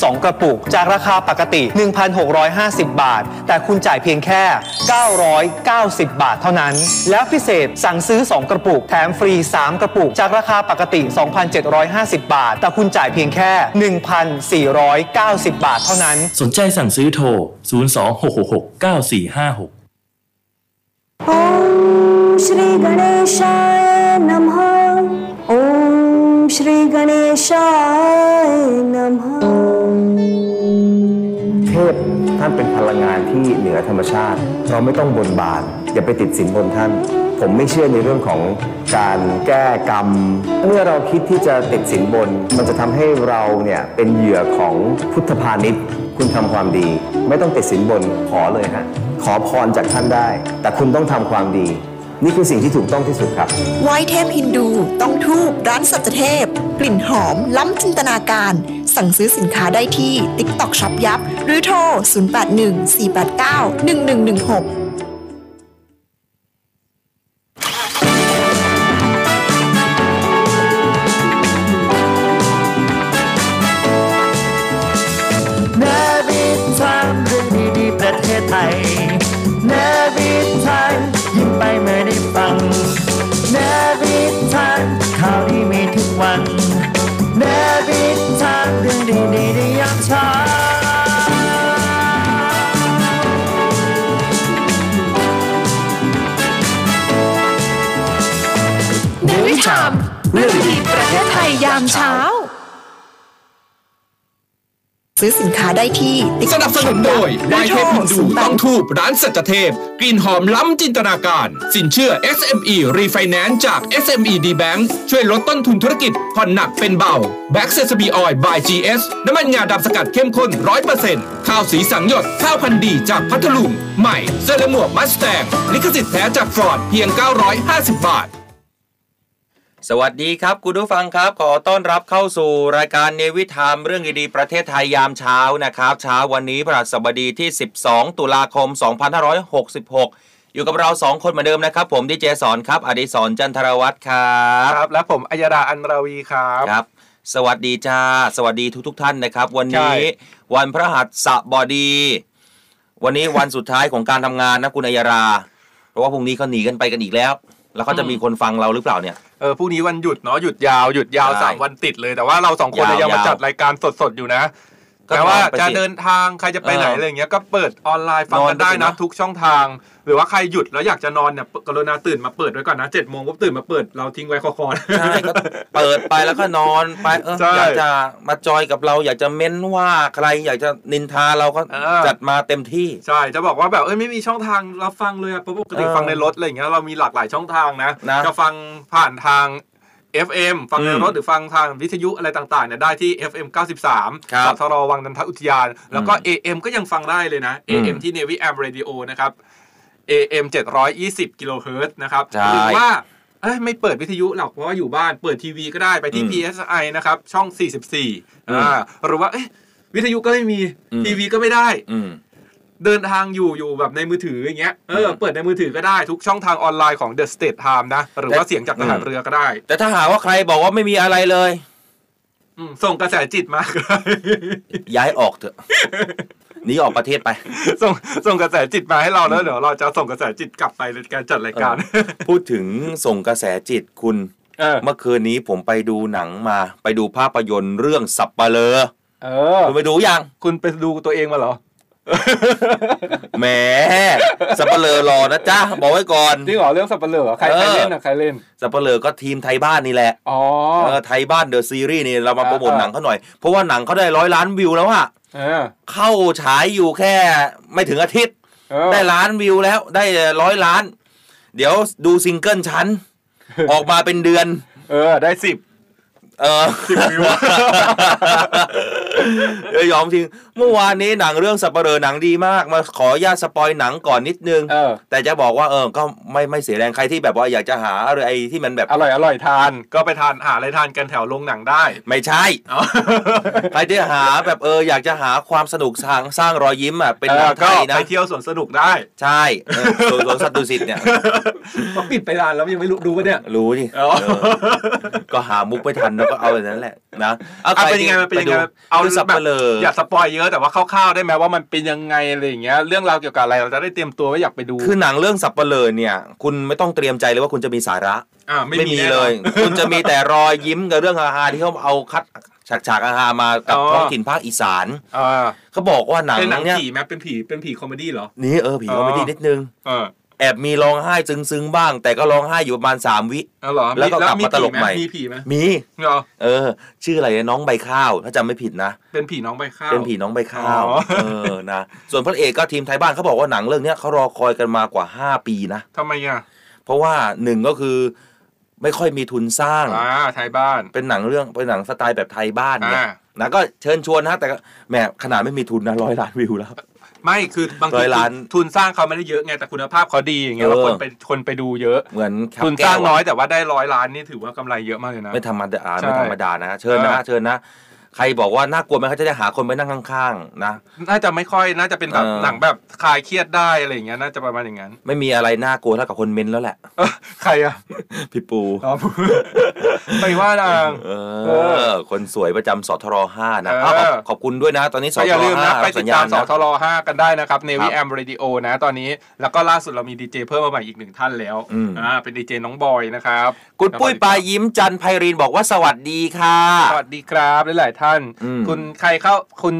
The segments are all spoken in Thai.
2 กระปุก จากราคาปกติ 1,650 บาท แต่คุณจ่ายเพียงแค่ 990 บาทเท่านั้น แล้วพิเศษสั่งซื้อ 2 กระปุก แถมฟรี 3 กระปุก จากราคาปกติ 2,750 บาท แต่คุณจ่ายเพียงแค่ 1,490 บาทเท่านั้น สนใจสั่งซื้อโทร 026669456 ॐ श्री गणेशाय नमः ॐ श्री गणेशाय नमः ท่านเป็นพลังงานที่เหนือธรรมชาติ เราไม่ต้องบนบานอย่าไปติดสินบนท่าน ผมไม่เชื่อในเรื่องของการแก้กรรม เมื่อเราคิดที่จะติดสินบน มันจะทำให้เราเนี่ยเป็นเหยื่อของพุทธพาณิชย์ คุณทำความดี ไม่ต้องติดสินบนขอเลยฮะขอพรจากท่านได้ แต่คุณต้องทำความดี นี่คือสิ่งที่ถูกต้องที่สุดครับ ไหว้เทพฮินดู ต้องทูบร้านสัจเทพ กลิ่นหอม ล้ำจินตนาการ สั่งซื้อสินค้าได้ที่ TikTok Shop ยับ หรือโทร 081 489 1116 ได้ที่สนับสนุนโดยหรืวายเทพฮินดูโทรต้องทูบร้านสัจเทพ กลิ่นหอมล้ำจินตนาการ สินเชื่อ SME Refinance จาก SME D Bank ช่วยลดต้นทุนธุรกิจผ่อนหนักเป็นเบา Back s e s a b y Oil by GS น้ำมันงาดำสกัดเข้มข้น 100%ข้าวสีสังหยดข้าวพันธุ์ดีจากพัทลุงใหม่เสื้อและหมวกมัสแตงลิขสิทธิ์แท้จากฟอร์ดเพียง 950 บาท สวัสดีครับ คุณผู้ฟังครับ ขอต้อนรับเข้าสู่รายการเนวิทามเรื่องดีๆประเทศไทยยามเช้านะครับเช้าวันนี้พฤหัสบดีที่ 12 ตุลาคม 2566 อยู่กับเรา 2 คนเหมือนเดิมนะครับ ผมดีเจสอนครับ อดิศรจันทรวัตรครับครับ และผมอัยดาอันราวีครับครับ สวัสดีจ้า สวัสดีทุกๆทท่านนะครับ วันใช่นี้วันพระหัสบดี วันนี้วันสุดท้ายของการทำงานนะคุณอัยรา เพราะว่าพรุ่งนี้เขาหนีกันไปกันอีกแล้ว แล้วเขาจะมีคนฟังเราหรือเปล่าเนี่ย เออพรุ่งนี้วันหยุดเนาะหยุดยาวหยุดยาวใช่สามวันติดเลยแต่ว่าเราสองคนเนี่ยยาวยังมาๆจัดรายการสดๆอยู่นะก็ แต่ว่านอนไปจะสิเดินทางใครจะไปไหนเออออะไรอย่างเงี้ยก็เปิดออนไลน์ฟังนอนกันได้ไปสินะเนอะทุกช่องทาง หรือว่าใครหยุดแล้วอยากจะนอนเนี่ยกรุณาตื่นมาเปิดไว้ก่อนนะเจ็ดโมงก็ตื่นมาเปิดเราทิ้งไว้คอๆใช่ก็เปิดไปแล้วก็นอนไปเออใช่อยากจะมาจอยกับเราอยากจะเม้นว่าใครอยากจะนินทาเราก็เออจัดมาเต็มที่ใช่จะบอกว่าแบบเอ้ยไม่มีช่องทางรับฟังเลยอะเพราะปกติเออฟังในรถอะไรอย่างเงี้ยเรามีหลากหลายช่องทางนะนะจะฟังผ่านทาง FM ฟังในอืมรถหรือฟังทางวิทยุอะไรต่างๆเนี่ยได้ที่ FM 93ครับสทรวังนันทอุทยาน แล้วก็ AM ก็ยังฟังได้เลยนะอืม AM ที่ Navy AM Radio นะครับ AM 720กิโลเฮิรตซ์นะครับใช่หรือว่าเอ้ยไม่เปิดวิทยุหรอกเพราะว่าอยู่บ้านเปิดทีวีก็ได้ไปที่อืม PSI นะครับ ช่อง 44อืมอ่าหรือว่าเอ้ยวิทยุก็ไม่มีอืมทีวีก็ไม่ได้อืม เดินทางอยู่อยู่แบบในมือถืออย่างเงี้ยเออเปิดในมือถือก็ได้ทุกช่องทางออนไลน์ของ The State Time นะ หรือว่าแต่เสียงจากทหารเรือก็ได้ แต่ถ้าหากว่าใครบอกว่าไม่มีอะไรเลยอืมส่งกระแสจิตมาย้ายออกเถอะหนีออกประเทศไป ส่งส่งกระแสจิตมาให้เราแล้วเดี๋ยวเราจะส่งกระแสจิตกลับไปในการจัดรายการ พูดถึงส่งกระแสจิตคุณเออเมื่อคืนนี้ผมไปดูหนังมา ไปดูภาพยนตร์เรื่องสับปะเลอเออคุณไปดูยัง คุณไปดูตัวเองมาเหรอ แหมสับปะเลอรอนะจ๊ะบอกไว้ก่อนจริงเหรอเรื่องสับปะเลอใครเออใครเล่นอะใครเล่นสัปเหร่อก็ทีมไทบ้านนี่แหละอ๋อเออไทบ้าน The Series นี่เรามาอ่าโปรโมทอ่าหนังเขาหน่อย เพราะว่าหนังเขาได้ร้อยล้านวิวแล้วอะเออเข้าฉายอยู่แค่ไม่ถึงอาทิตย์เออได้ล้านวิวแล้วได้ร้อยล้าน เดี๋ยวดูซิงเกิลชั้น ออกมาเป็นเดือน เออได้สิบเออสิบวิว เออยอมจริง เมื่อวานนี้หนังเรื่องสัปเหร่อหนังดีมาก มาขออนุญาต spoil หนังก่อนนิดนึง เออ แต่จะบอกว่าเออ ก็ไม่ไม่เสียแรงใครที่แบบว่าอยากจะหาอะไรที่มันแบบ อร่อยอร่อยทาน ก็ไปทานหาอะไรทานกันแถวโรงหนังได้ ไม่ใช่ อ๋อ ใครที่หาแบบเอออยากจะหาความสนุกสร้างสร้างรอยยิ้มอะเป็นเอหนัองไทก็ยนะ ไปเที่ยวสวนสนุกได้ ใช่เออสวนสวนสัตว์ดุสิตเนี่ย เขาปิดไปนานแล้วยังไม่รู้ดูปะเนี่ย รู้ดิอ๋อ เออก็หามุกไม่ทันแล้วก็เอาแบบนั้นแหละนะอะเป็นยังไงมันเป็นยังไงปดูเอาสับเปลืออย่าสปอยเยอะแต่ว่าคร่าวๆได้ไหมว่ามันเป็นยังไงอะไรอย่างเงี้ยเรื่องราวเกี่ยวกับอะไรเราจะได้เตรียมตัวไว้อยากไปดู คือหนังเรื่องสับเปลือเนี่ย คุณไม่ต้องเตรียมใจเลยว่าคุณจะมีสาระอ่าไม่มีมีแน่นอนเลย คุณจะมีแต่รอยยิ้มกับเรื่องฮาๆที่เขาเอาคัดฉากฉากๆฮาๆมากับอ๋อท้องถิ่นภาคอีสานอ่าเขาบอกว่าหนังเป็นหนังเนี่ยผีไหมเป็นผีเป็นผี comedy เหรอนี่เออผีเขาไม่ดีนิดนึงเออ แอบมีร้องไห้ซึ้งๆบ้าง แต่ก็ร้องไห้อยู่ประมาณ3วิเอาเหรอแล้วก็กลับมาตลกผีใหม่ มีผีไหมมี เหรอ เออ ชื่ออะไรนะน้องใบข้าว ถ้าจำไม่ผิดนะ เป็นผีน้องใบข้าว เป็นผีน้องใบข้าว อ๋อ เออ นะ ส่วนพระเอกก็ทีมไทยบ้านเขาบอกว่าหนังเรื่องเนี้ยเขารอคอยกันมากว่า 5 ปีนะ ทำไมอะเพราะว่าหนึ่งก็คือไม่ค่อยมีทุนสร้าง อ่าไทยบ้าน เป็นหนังเรื่องเป็นหนังสไตล์แบบไทยบ้านเนี่ยอ่า นะก็เชิญชวนนะแต่ก็แหมขนาดไม่มีทุนนะร้อยล้านวิวแล้ว ไม่คือบางร้ทีอยล้าน ทุนสร้างเขาไม่ได้เยอะไงแต่คุณภาพเขาดีอย่างเงี้ยเออแล้วคนไปคนไปดูเยอะ เหมือนแคปทุนสแก้ร้างวน้อยอะแต่ว่าได้ร้อยล้านนี่ถือว่ากำไรเยอะมากเลยนะ ไม่ธรรมดาใช่ ไม่ธรรมดานะ เชิญนะเออเชิญนะ ใครบอกว่าน่ากลัวไหมเขาจะได้หาคนไปนั่งข้างๆนะ น่าจะไม่ค่อยน่าจะเป็นแบบเออ หนังแบบคลายเครียดได้อะไรอย่างเงี้ยน่าจะประมาณอย่างนั้นไม่มีอะไรน่ากลัวเท่ากับคนเม้นแล้วแหละ เออใครอะพี่ปู อ๋อ ไปว่านาง เอเออคนสวยประจำสทรห้านะเอออ้าวขอบขอบคุณด้วยนะตอนนี้สก็ทอย่ารลืมห้านะไปสัติญดญาตาณมสนะ ทร5กันได้นะครับเนควิรับแอมเรดิโอนะตอนนี้ แล้วก็ล่าสุดเรามีดีเจเพิ่มมาใหม่อีกหนึ่งท่านแล้วอืม อ่าเป็นดีเจน้องบอยนะครับคุณปุ้ยปลายยิ้มจันไพรินบอกว่าสวัสดีค่ะ สวัสดีครับหลายๆท่านอืมคุณใครเข้าคุณ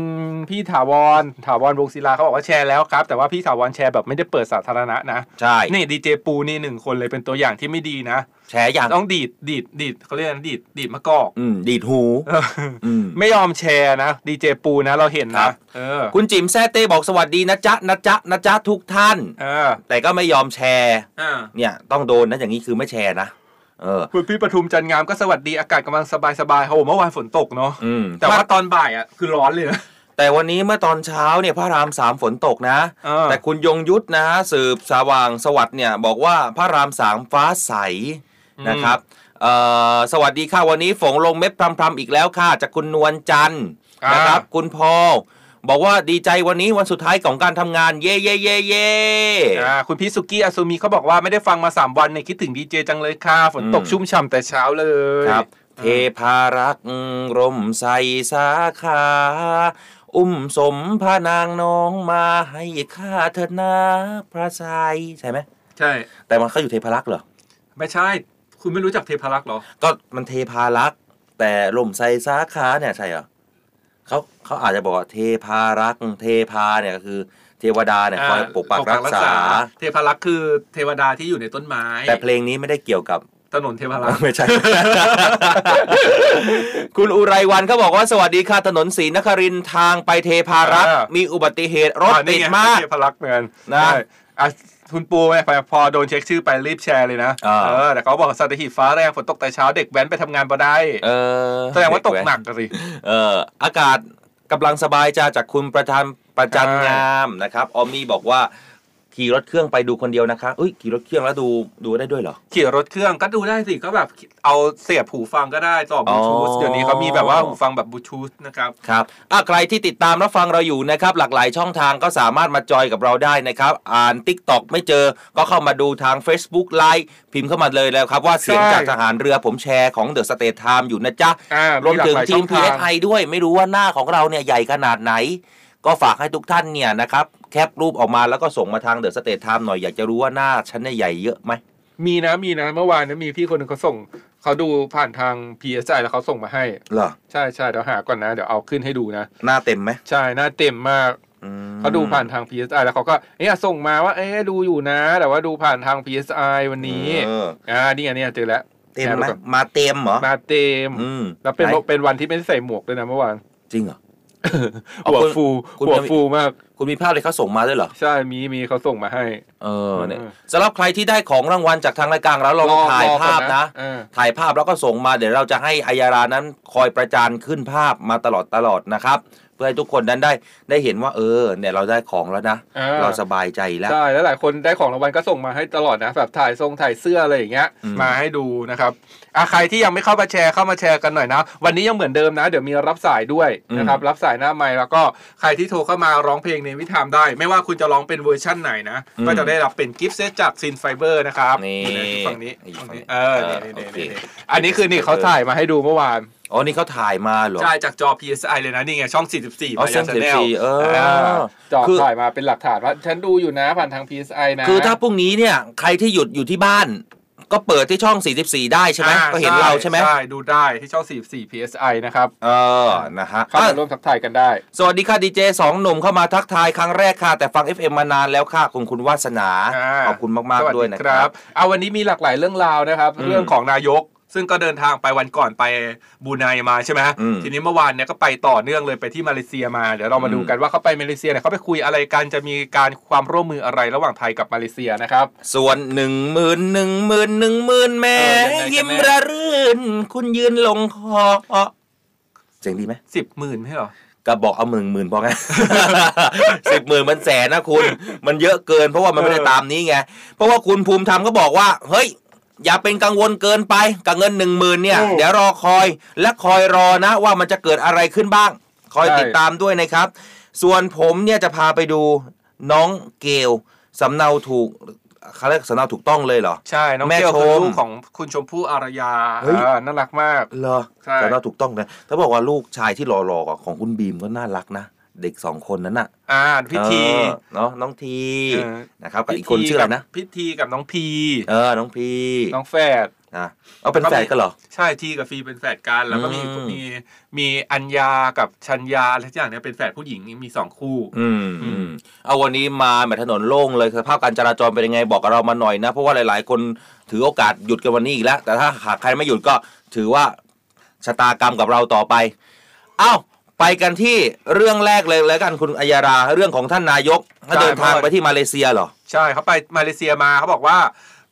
พี่ถาวรถาวรวงศิลาเขาบอกว่าแชร์แล้วครับ แต่ว่าพี่ถาวรแชร์แบบไม่ได้เปิดสาธารณะนะใช่นี่ดีเจปูนี่หนึ่งคนเลยเป็นตัวอย่างที่ไม่ดีนะแชร์อย่างต้องดีดดีดดีดเขาเรียกอะไรดีดดีดมะกอกอืมดีดหูเอออืมไม่ยอมแชร์นะดีเจปูนะเราเห็นครันะบเออคุณจิ๋มแซ่เต้บอกสวัสดีนะจ๊ะนะจ๊ะนะจ๊ะทุกท่านเออแต่ก็ไม่ยอมแชร์อ่าเนี่ยต้องโดนนะอย่างนี้คือไม่แชร์นะเออ คุณพี่ปทุมจันงามก็สวัสดีอากาศกำลังสบายสบายๆโอ้โหเมื่อวานฝนตกเนาะอืมแต่ว่าตอนบ่ายอะคือร้อนเลยนะแต่วันนี้เมื่อตอนเช้าเนี่ยพระรามสามฝนตกนะเออแต่คุณยงยุทธนะสืบสว่างสวัสดิ์เนี่ยบอกว่าพระรามสามฟ้าใสนะครับเอ่อสวัสดีค่ะวันนี้ฝงลงเม็ดพรำๆอีกแล้วค่ะจากคุณนวลจันทร์นะครับ คุณพอล บอกว่าดีใจวันนี้วันสุดท้ายของการทำงานเย่เย่เย่เย่อ่าคุณพี่สุกี้อาซูมิเขาบอกว่าไม่ได้ฟังมา 3 วันเนี่ยคิดถึงดีเจจังเลยค่ะ ฝนตกชุ่มฉ่ำแต่เช้าเลยครับ เทพารักษ์ร่มใสสาขาอุ้มสมพระนางน้องมาให้ข้าเถิดนาพระทรายใช่ไหมใช่ แต่มันเขาอยู่เทพารักษ์เหรอ ไม่ใช่ คุณไม่รู้จักเทพารักษ์เหรอ ก็มันเทพารักษ์แต่ล่มใสสาขาเนี่ยใช่เหรอ เขาเขาอาจจะบอกว่าเทพารักษ์เทพาเนี่ยก็คือเทวดาเนี่ยคอยปกปักรักษา เทพารักษ์คือเทวดาที่อยู่ในต้นไม้ แต่เพลงนี้ไม่ได้เกี่ยวกับถนนเทพารักษ์ไม่ใช่ คุณอุไรวันเขาบอกว่าสวัสดีค่ะถนนศรีนครินทร์ทางไปเทพารักษ์อ่ามีมีอุบัติเหตุรถอ่าตินี่ดไงมากเทพารักษ์เหมือนกันนะใช่อะ คุณปูไงพอโดนเช็คชื่อไปรีบแชร์เลยนะอ่าเออแต่เขาบอกสัตหีบฟ้าแรงฝนตกแต่เช้าเด็กแว้นไปทำงานบ่ได้เออแสดงว่าตกหนักกันสิเอออากาศกำลังสบายจ้าจากคุณประธานประจันใช่งามนะครับออมมี่บอกว่า ขี่รถเครื่องไปดูคนเดียวนะคะอุ้ยขี่รถเครื่องแล้วดูดูได้ด้วยเหรอ ขี่รถเครื่องก็ดูได้สิก็แบบเอาเสียบหูฟังก็ได้ต่อบลูทูธอ๋อเดี๋ยวนี้เขามีแบบว่าหูฟังแบบบลูทูธนะครับครับอะใครที่ติดตามรับฟังเราอยู่นะครับหลากหลายช่องทางก็สามารถมาจอยกับเราได้นะครับ อ่าน Tik t o อกไม่เจอก็เข้ามาดูทาง Facebook ไลฟ์พิมพ์เข้ามาเลยแล้วครับว่าเสียงใช่จากทหารเรือผมแชร์ของ The State Time อยู่นะจ๊ะอ่ารวมถึงหลากหลายทีช่มองทาง PSI ด้วย ไม่รู้ว่าหน้าของเราเนี่ยใหญ่ขนาดไหน ก็ฝากให้ทุกท่านเนี่ยนะครับ แคปรูปออกมาแล้วก็ส่งมาทาง The State Time หน่อยอยากจะรู้ว่าหน้าฉันเนี่ยใหญ่เยอะไหมมีนะมีนะเมื่อวานนะมีพี่คนหนึ่งเขาส่งเขาดูผ่านทาง PSI แล้วเขาส่งมาให้เหรอใช่ใช่เดี๋ยวหาก่อนนะ เดี๋ยวเอาขึ้นให้ดูนะหน้าเต็มไหมใช่หน้าเต็มมากอืมเขาดูผ่านทาง PSI แล้วเขาก็เอ๊ะส่งมาว่าเอ๊ะดูอยู่นะ แต่ว่าดูผ่านทาง PSI วันนี้เอออ่านี่อันนี้เจอแล้วเต็มไหมแชร์ดูก่อนมาเต็มเหรอมาเต็มอืมแล้วเป็นไหนเป็นวันที่ไม่ได้ใส่หมวกด้วยนะเมื่อวานจริงเหรอเอา หัวคุณฟูคุณหัวยังฟูมาก คุณมีภาพเลยเขาส่งมาด้วยเหรอ ใช่ มีมีเขาส่งมาให้ เออเนี่ยเออสำหรับใครที่ได้ของรางวัลจากทางรายการเราลองรอถ่ายรอก่อนภาพนะนะเออถ่ายภาพแล้วก็ส่งมาเดี๋ยวเราจะให้อายารานั้นคอยประจานขึ้นภาพมาตลอดตลอดนะครับเพื่อให้ทุกคนนั้นได้ได้เห็นว่าเออเนี่ยเราได้ของแล้วนะ อ่า เราสบายใจแล้ว ใช่แล้วหลายคนได้ของรางวัลก็ส่งมาให้ตลอดนะแบบถ่ายทรงถ่ายเสื้ออะไรอย่างเงี้ยอืม มาให้ดูนะครับอะใครที่ยังไม่เข้ามาแชร์เข้ามาแชร์กันหน่อยนะ วันนี้ยังเหมือนเดิมนะ เดี๋ยวมีรับสายด้วยนะครับรับสายหน้าไมค์แล้วก็ใครที่โทรเข้ามาร้องเพลงในวิธามได้ ไม่ว่าคุณจะร้องเป็นเวอร์ชั่นไหนนะ ก็จะได้รับเป็น gift set จากซินไฟเบอร์นะครับนี่อยู่ในฝั่งนี้อยู่ฝั่งนี้เออนี่เออนี่โอเคนี่นี่อันนี้คือนี่เขาถ่ายมาให้ดูเมื่อวาน อ๋อ นี่เขาถ่ายมาเหรอ ใช่ จากจอ PSI เลยนะ นี่ไง ช่อง 44อ๋อพายา channel 44เออจอคือถ่ายมาเป็นหลักฐานว่า ฉันดูอยู่นะผ่านทาง PSI นะ คือถ้าพรุ่งนี้เนี่ย ใครที่หยุดอยู่ที่บ้าน ก็เปิดที่ช่อง 44 ได้ใช่ไหมอ่ก็เห็นเราใช่ไหมใช่ ดูได้ที่ช่อง 44 PSI นะครับ เออ นะฮะเข้ามาอะร่วมทักทายกันได้ สวัสดีค่ะดีเจสองหนุ่มเข้ามาทักทายครั้งแรกค่ะ แต่ฟัง FM มานานแล้วค่ะคุณคุณวาสนาอ่าขอบคุณมากสวัสๆด้วยนะคครัรับบเอาวันนี้มีหลากหลายเรื่องราวนะครับอืมเรื่องของนายก ซึ่งก็เดินทางไปวันก่อนไปบรูไนมาใช่ไหมอืมทีนี้เมื่อวานเนี่ยก็ไปต่อเนื่องเลยไปที่มาเลเซียมาเดี๋ยวเรามาดูกันว่าเขาไปมาเลเซียเนี่ยเขาไปคุยอะไรกันจะมีการความร่วมมืออะไรระหว่างไทยกับมาเลเซียนะครับ ส่วนหนึ่งหมื่นหนึ่งหมื่นหนึ่งหมื่นแม่เออยังไงกันแน่ยิ้มระรื่น คุณยืนลงคอเสียงดีไหมสิบหมื่นไม่ใช่เหรอก็บอกเอาหมื่นหมื่นพอไงสิบหมื่นมันแสนนะคุณ มันเยอะเกินเพราะว่ามันไม่ได้เออตามนี้ไง เพราะว่าคุณภูมิธรรมก็บอกว่า เฮ้ย อย่าเป็นกังวลเกินไปกับเงินหนึ่งหมื่นเนี่ย เดี๋ยวรอคอยและคอยรอนะว่ามันจะเกิดอะไรขึ้นบ้าง คอยติดตามด้วยนะครับ ส่วนผมเนี่ยจะพาไปดูน้องเกลสำเนาถูกเขาเรียกสำเนาถูกต้องเลยเหรอ ใช่ น้องแม่เกลคือชมลูกของคุณชมพู่อารยาเฮ้ยอ่าน่ารักมากเหรอใช่สำเนาถูกต้องนะถ้าบอกว่าลูกชายที่รอๆของคุณบีมก็น่ารักนะ เด็กสองคนนั้นน่ะ อ่าพิธีเออเนาะน้องทีเออนะครับกับอีกคนชื่ออะไรนะพิธีกับน้องพี เออ น้องพี น้องแฝดนะเอาเป็นแฟนกันเหรอ ใช่ทีกับฟีเป็นแฝดกันแล้วก็มีอืมมีมีอัญญากับชัญญาอะไรทุกอย่างเนี่ยเป็นแฝดผู้หญิงมีสองคู่ อืมอืมเอาวันนี้มาแบบถนนโล่งเลยสภาพการจราจรเป็นยังไงบอกกับเรามาหน่อยนะ เพราะว่าหลาย ๆ คนถือโอกาสหยุดกันวันนี้อีกแล้ว แต่ถ้าหากใครไม่หยุดก็ถือว่าชะตากรรมกับเราต่อไป เอ้า ไปกันที่เรื่องแรกเลยแล้วกันคุณอัยยาราเรื่องของท่านนายกถ้าใช่เดินทางเพราะว่าไปที่มาเลเซียเหรอ ใช่เขาไปมาเลเซียมาเขาบอกว่า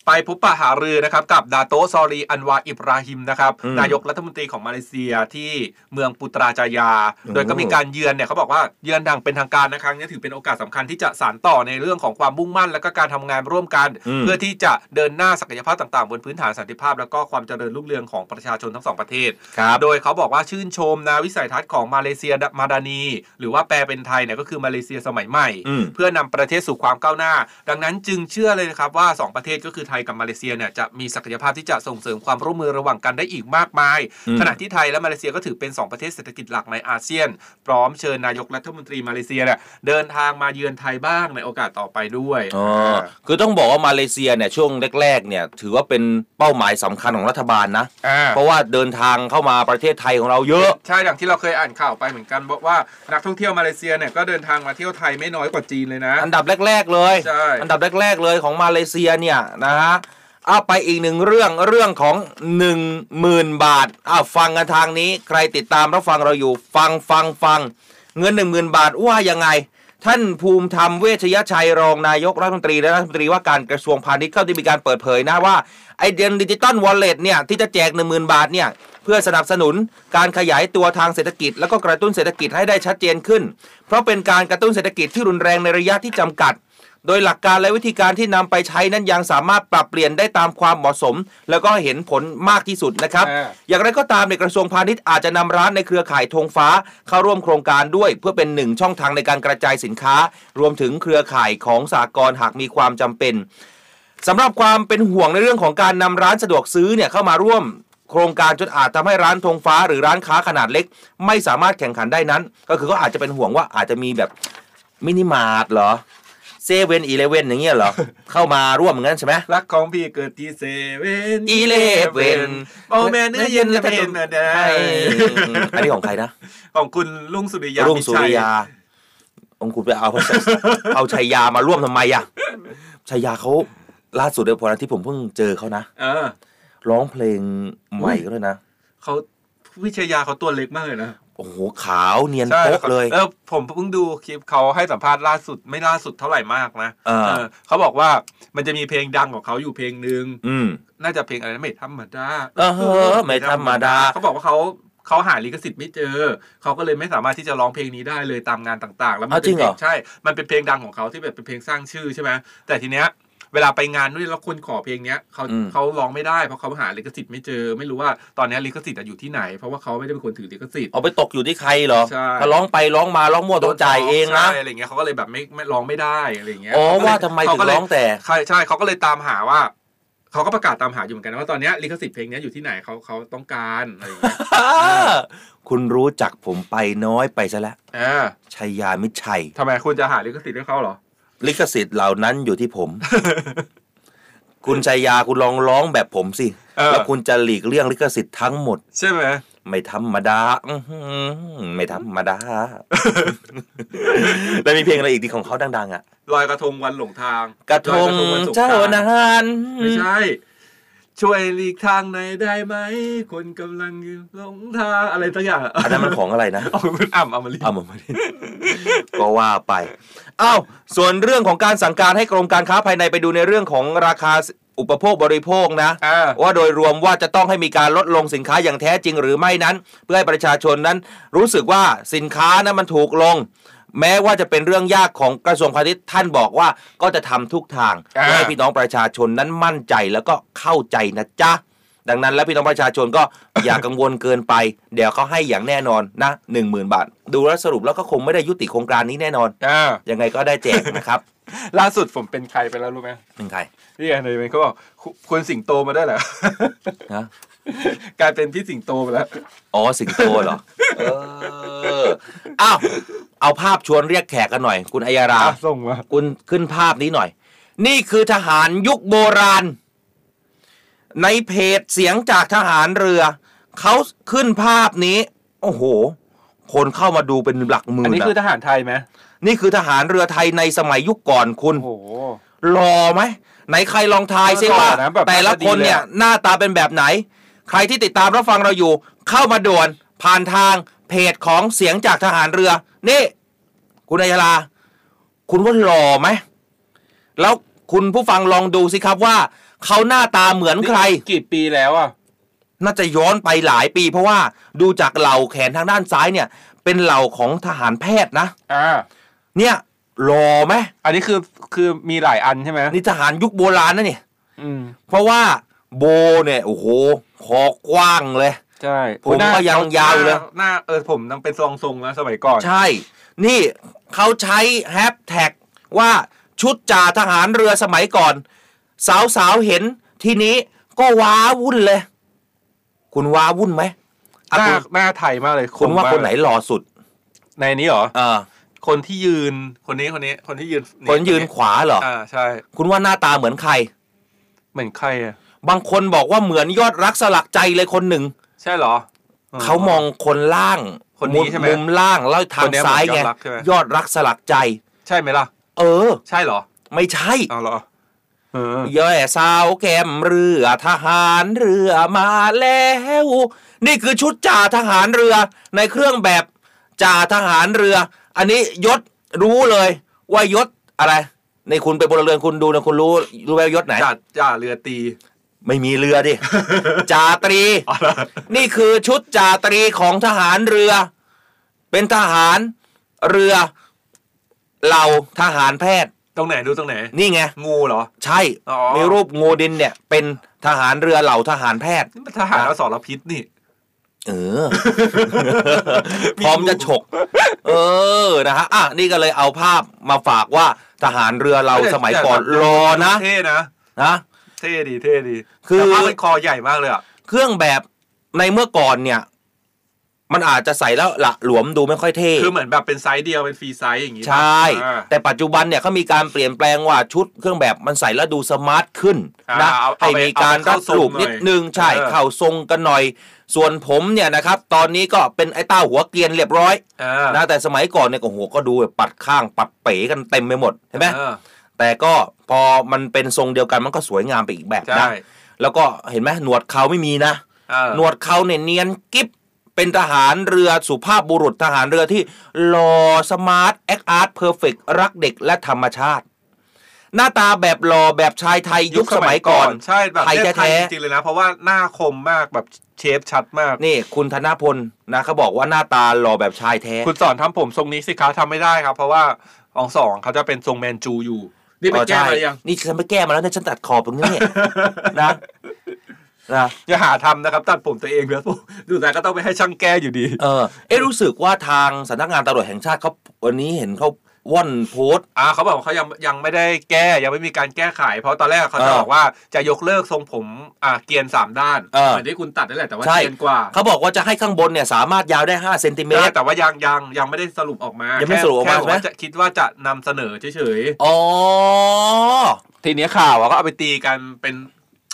ไปพบปะหารือนะครับกับดาโตะซอรีอันวาอิบราฮิมนะครับอืมนายกรัฐมนตรีของมาเลเซียที่เมืองปุตราจายาอืมโดยก็มีการเยือนเนี่ยเขาบอกว่าเยือนดังเป็นทางการนะครั้งนี้ถือเป็นโอกาสสำคัญที่จะสานต่อในเรื่องของความมุ่งมั่น และก็การทำงานร่วมกัน เพื่อที่จะเดินหน้าศักยภาพต่างๆ บนพื้นฐานสันติภาพ และก็ความเจริญรุ่งเรืองของประชาชนทั้งสองประเทศครับโดยเขาบอกว่าชื่นชมนะวิสัยทัศน์ของมาเลเซียมาดานี หรือว่าแปลเป็นไทยเนี่ยก็คือมาเลเซียสมัยใหม่อืมเพื่อนำประเทศสู่ความก้าวหน้า ดังนั้นจึงเชื่อเลยนะครับว่า 2 ประเทศก็คือไทยกับมาเลเซียเนี่ยจะมีศักยภาพที่จะส่งเสริมความร่วมมือระหว่างกันได้อีกมากมายอืมขณะที่ไทยและมาเลเซียก็ถือเป็น 2 ประเทศเศรษฐกิจหลักในอาเซียน พร้อมเชิญนายกรัฐมนตรีมาเลเซียเนี่ยเดินทางมาเยือนไทยบ้างในโอกาสต่อไปด้วยอ๋อคือต้องบอกว่ามาเลเซียเนี่ยช่วงแรกๆเนี่ยถือว่าเป็นเป้าหมายสำคัญของรัฐบาลนะอ่าเพราะว่าเดินทางเข้ามาประเทศไทยของเราเยอะใช่อย่างที่เราเคยอ่านข่าวไปเหมือนกันบอกว่านักท่องเที่ยวมาเลเซียเนี่ยก็เดินทางมาเที่ยวไทยไม่น้อยกว่าจีนเลยนะ อันดับแรก ๆ เลยใช่อันดับแรกๆเลยของมาเลเซียเนี่ยนะฮะเอาไปอีกหนึ่งเรื่องเรื่องของ 1 0,000 บาทอ้าวฟังกันทางนี้ใครติดตามรับฟังเราอยู่ฟังฟังฟังเงิน 1 0,000 บาทว่ายังไง ท่านภูมิธรรมเวชยชัยรองนายกรัฐมนตรีและรัฐมนตรีว่าการกระทรวงพาณิชย์เข้าที่มีการเปิดเผยนะว่าไอเดียดิจิตอลวอลเล็ตเนี่ยที่จะแจก 1 0,000 บาทเนี่ยเพื่อสนับสนุนการขยายตัวทางเศรษฐกิจ แล้วก็กระตุ้นเศรษฐกิจให้ได้ชัดเจนขึ้น เพราะเป็นการกระตุ้นเศรษฐกิจที่รุนแรงในระยะที่จำกัด โดยหลักการและวิธีการที่นำไปใช้นั้นยังสามารถปรับเปลี่ยนได้ตามความเหมาะสม แล้วก็เห็นผลมากที่สุดนะครับอ่าอย่างไรก็ตามในกระทรวงพาณิชย์อาจจะนำร้านในเครือข่ายธงฟ้า เข้าร่วมโครงการด้วย เพื่อเป็นหนึ่งช่องทางในการกระจายสินค้า รวมถึงเครือข่ายของสากลหากมีความจำเป็นสำหรับความเป็นห่วงในเรื่องของการนำร้านสะดวกซื้อเนี่ยเข้ามาร่วมโครงการจนอาจทำให้ร้านธงฟ้าหรือร้านค้าขนาดเล็ก ไม่สามารถแข่งขันได้นั้น ก็คือก็อาจจะเป็นห่วงว่าอาจจะมีแบบมินิมาร์ทเหรอ เซเว่นอีเลเว่นอย่างเงี้ยเหรอ เข้ามาร่วมเหมือนกันใช่ไหมรักของพี่เกิดที่เซเว่นอีเลเว่นโอ้แม่เนื้อเย็นและเป็นเนื้อแดงอันนี้ของใครนะ ของคุณลุงสุริยารุ่งมิสุชัริยาองคุณไปเอาเอาชัยยามาร่วมทำไมอะชัยยาเขาล่าสุดในพอที่ผมเพิ่งเจอเขานะเออร้องเพลงใหม่ก็ด้วยนะเขาวิชยาเขาตัวเล็กมากเลยนะ โอ้โหขาวเนียนใช่โป๊ะเลยเออผมเพิ่งดูคลิปเขาให้สัมภาษณ์ล่าสุดไม่ล่าสุดเท่าไหร่มากนะอ่าเออเขาบอกว่ามันจะมีเพลงดังของเขาอยู่เพลงหนึ่งอืมน่าจะเพลงอะไรนะไม่ธรรมดาเออเฮ้อไม่ธรรมดาเขาบอกว่าเขาเขาหาลิขสิทธิ์ไม่เจอ เขาก็เลยไม่สามารถที่จะร้องเพลงนี้ได้เลยตามงานต่าง ๆ แล้วมัอ้าวเป็นจริงเพเหลรองใช่ มันเป็นเพลงดังของเขาที่แบบเป็นเพลงสร้างชื่อใช่ไหมแต่ทีเนี้ย เวลาไปงานด้วยแล้วคนขอเพลงเนี้ยเขาอืมเขาร้องไม่ได้เพราะเขาหาลิขสิทธิ์ไม่เจอ ไม่รู้ว่าตอนเนี้ยลิขสิทธิ์อะอยู่ที่ไหน เพราะว่าเขาไม่ได้เป็นคนถือลิขสิทธิ์เอาไปตกอยู่ที่ใครเหรอใช่ถ้าร้องไปร้องมาร้องมั่วต้องจ่ายเองนะใช่อะไรเงี้ยเขาก็เลยแบบไม่ไม่ร้องไม่ได้อะไรเงี้ยอ๋อเขก็เลยว่าทำไมถึงเขก็เลยร้องแต่ใช่ใช่เขาก็เลยตามหาว่าเขาก็ประกาศตามหาอยู่เหมือนกันนะว่าตอนเนี้ยลิขสิทธิ์เพลงเนี้ยอยู่ที่ไหนเขาเขาต้องการอะไรอย่างเงี้ยคุณรู้จักผมไปน้อยไปซะแล้วอ่าชัยยามิตรชัยทำไมคุณจะหาลิขสิทธิ์ให้เขาเหรอ ลิขสิทธิ์เหล่านั้นอยู่ที่ผม คุณชัยยาคุณลองร้องแบบผมสิเออแล้วคุณจะหลีกเลี่ยงลิขสิทธิ์ทั้งหมด ใช่ไหมไม่ธรรมดาอื้อหือไม่ธรรมดาแล้วมีเพลงอะไรอีกที่ของเขาดัง ๆ อะลอยกระทงวันหลงทาง กระทงลอยวันสงกรเจ้านต์นานไม่ใช่ ช่วยหลีกทางหน่อยได้ไหม คนกำลังยืนหลงทางอะไรสักอย่างอะอันนั้นมันของอะไรนะเอาคุณอ่ำเอามาลีเอามาดิก็ว่าไปอ้าวส่วนเรื่องของการสั่งการให้กรมการค้าภายในไปดูในเรื่องของราคาอุปโภคบริโภคนะ อ่า ว่าโดยรวมว่าจะต้องให้มีการลดลงสินค้าอย่างแท้จริงหรือไม่นั้น เพื่อให้ประชาชนนั้นรู้สึกว่าสินค้านั้นมันถูกลง แม้ว่าจะเป็นเรื่องยากของกระทรวงพาณิชย์ท่านบอกว่าก็จะทำทุกทางอ่าเพื่อให้พี่น้องประชาชนนั้นมั่นใจแล้วก็เข้าใจนะจ๊ะดังนั้นแล้วพี่น้องประชาชนก็อย่ากังวลเกินไป เดี๋ยวเขาให้อย่างแน่นอนนะหนึ่งหมื่นบาท ดูแล้วสรุปแล้วก็คงไม่ได้ยุติโครงการนี้แน่นอนอ่ายังไงก็ได้แจกนะครับ ล่าสุดผมเป็นใครไปแล้วรู้ไหมเป็นใครนี่ไงเลยเขาบอกคุคุณสิงโตมาได้เหรอนะ กลายเป็นพี่สิงโตไปแล้ว อ๋อสิงโตเหรอ เอออ้าวเอาภาพชวนเรียกแขกกันหน่อย คุณอัยยาราอะส่งมา คุณขึ้นภาพนี้หน่อย นี่คือทหารยุคโบราณ ในเพจเสียงจากทหารเรือ เขาขึ้นภาพนี้ โอ้โห คนเข้ามาดูเป็นหลักหมื่อันนนี้คือนะทหารไทยไหมนี่คือทหารเรือไทยในสมัยยุคก่อนคุณโอ้โหรอไหมไหนใครลองทายซิเออว่าหล่อนะแบบแต่ละคนเนี่ย หน้าตาดีเลยอะหน้าตาเป็นแบบไหน ใครที่ติดตามรับฟังเราอยู่ เข้ามาด่วนผ่านทางเพจของเสียงจากทหารเรือ นี่ คุณอัยยาลา คุณว่าหล่อไหม แล้วคุณผู้ฟังลองดูสิครับว่า เขาหน้าตาเหมือนใคร กี่ปีแล้วอะ น่าจะย้อนไปหลายปีเพราะว่าดูจากเหล่าแขนทางด้านซ้ายเนี่ย เป็นเหล่าของทหารแพทย์นะ อ่า เนี่ยหล่อไหม อันนี้คือคือมีหลายอันใช่ไหมนี่ทหารยุคโบราณนะเนี่ยอืมเพราะว่าโบเนี่ยโอ้โห คอกว้างเลย ใช่ผมก็ยังยาวอยู่เลยหน้หน้าเออผมยังเป็นทรงทรงแล้วสมัยก่อน ใช่ นี่เขาใช้แฮชแท็กว่าชุดจ่าทหารเรือสมัยก่อน สาวสาวๆเห็นทีนี้ก็ว้าวุ่นเลย คุณว้าวุ่นไหมหอะน้าคุณหน้าไทยมากเลยคุณว่ามกคนไหนหล่อสุด ในนี้เหรอเออคนที่ยืนคนนี้คนนี้ คนที่ยืนคนยืนขวาเหรออ่าใช่ คุณว่าหน้าตาเหมือนใคร เหมือนใครอะ บางคนบอกว่าเหมือนยอดรักสลักใจเลยคนหนึ่ง ใช่เหรอ เขามองคนล่างคนนี้ใช่ไหมมุมล่างแล้วทาคงนเนี้ยซ้ายไงเหมือนยอดรักใช่ไหมยอดรักสลักใจ ใช่ไหมล่ะ เออ ใช่เหรอ ไม่ใช่เอาเหรอเออย่อยสาวแก้มเรือทหารเรือมาแล้ว นี่คือชุดจ่าทหารเรือในเครื่องแบบจ่าทหารเรือ อันนี้ยศรู้เลยว่ายศอะไรในคุณเป็นพลเรือนคุณดูนะคุณรู้รู้ไหมยศไหนจ่าจ่าเรือตี ไม่มีเรือดิ จ่าตรี นี่คือชุดจ่าตรีของทหารเรือ เป็นทหารเรือเหล่าทหารแพทย์ ตรงไหนดูตรงไหน นี่ไง งูเหรอ ใช่อ๋อ มีรูปงูดินเนี่ย เป็นทหารเรือเหล่าทหารแพทย์ นี่มันทหารอสรพิษนี่ เออ พร้อมจะฉก เออนะฮะอะนี่ก็เลยเอาภาพมาฝากว่าทหารเรือเราสมัยก่อนรอนะเท่นะ นะ เท่ดีเท่ดีคือแต่ว่ามันคอใหญ่มากเลยอะเครื่องแบบในเมื่อก่อนเนี่ย มันอาจจะใส่แล้วละหลวมดูไม่ค่อยเท่คือเหมือนแบบเป็นไซส์เดียวเป็น free size อย่างงี้ใช่อ่าแต่ปัจจุบันเนี่ยเขามีการเปลี่ยนแปลงว่าชุดเครื่องแบบมันใส่แล้วดู smart ขึ้นนะอ่าเอาเอาให้ไปมีการเอาไปรัเข้าดรูปทรงหน่อยนิดนึงใช่เออเข้าทรงกันหน่อยส่วนผมเนี่ยนะครับ ตอนนี้ก็เป็นไอ้เต้าหัวเกรียนเรียบร้อยอ่านะแต่สมัยก่อนเนี่ยก็โหก็ดูแบบปัดข้างปัดเป๋กันเต็มไปหมดเห็นไหมเออ แต่ก็พอมันเป็นทรงเดียวกันมันก็สวยงามไปอีกแบบใช่นะแล้วก็เห็นไหมหนวดเขาไม่มีนะเออหนวดเขาเนี่ยเนียนกิ๊บเป็นทหารเรือสุภาพบุรุษทหารเรือที่หล่อ smart แอคอาร์ต perfect รักเด็กและธรรมชาติ หน้าตาแบบหล่อแบบชายไทยยุคสมัยก่อนใช่แบบไทยเนี่ยไทยแท้จริงๆเลยนะ เพราะว่าหน้าคมมากแบบเชฟชัดมากๆนี่คุณธนพลนะเขาบอกว่าหน้าตาหล่อแบบชายแท้ คุณสอนทำผมทรงนี้สิคะทำไม่ได้ครับ เพราะว่าของสองเขาจะเป็นทรงแมนจูอยู่ นี่ไปอ๋อแก้ใช่มายังนี่ฉันไปแก้มาแล้วเนี่ยฉันตัดขอบตรงนี้เนี่ยนะนะอย่าหาทำนะครับ ตัดผมตัวเองแล้วดูแต่ก็ต้องไปให้ช่างแก้อยู่ดี เออ เอ๊ะรู้สึกว่าทางสำนักงานตำรวจแห่งชาติเขาวันนี้เห็นเขา ว่อนโพสต์อ่าเขาบอกว่าเขายังยังไม่ได้แก้ยังไม่มีการแก้ไข เพราะตอนแรกเขาจะเออบอกว่าจะยกเลิกทรงผมอ่าเกรียนสามด้านเออเหมือนที่คุณตัดนั่นแหละแต่ว่าใช่เกรียนกว่า เขาบอกว่าจะให้ข้างบนเนี่ยสามารถยาวได้ 5 เซนติเมใช่ตรแต่ว่ายังยังยังไม่ได้สรุปออกมายัยังไม่สรุปออกมาแค่บอกว่าใช่ไหมจะคิดว่าจะนำเสนอเฉยอ๋อๆทีเนี้ยข่าวอะก็เอาไปตีกันเป็น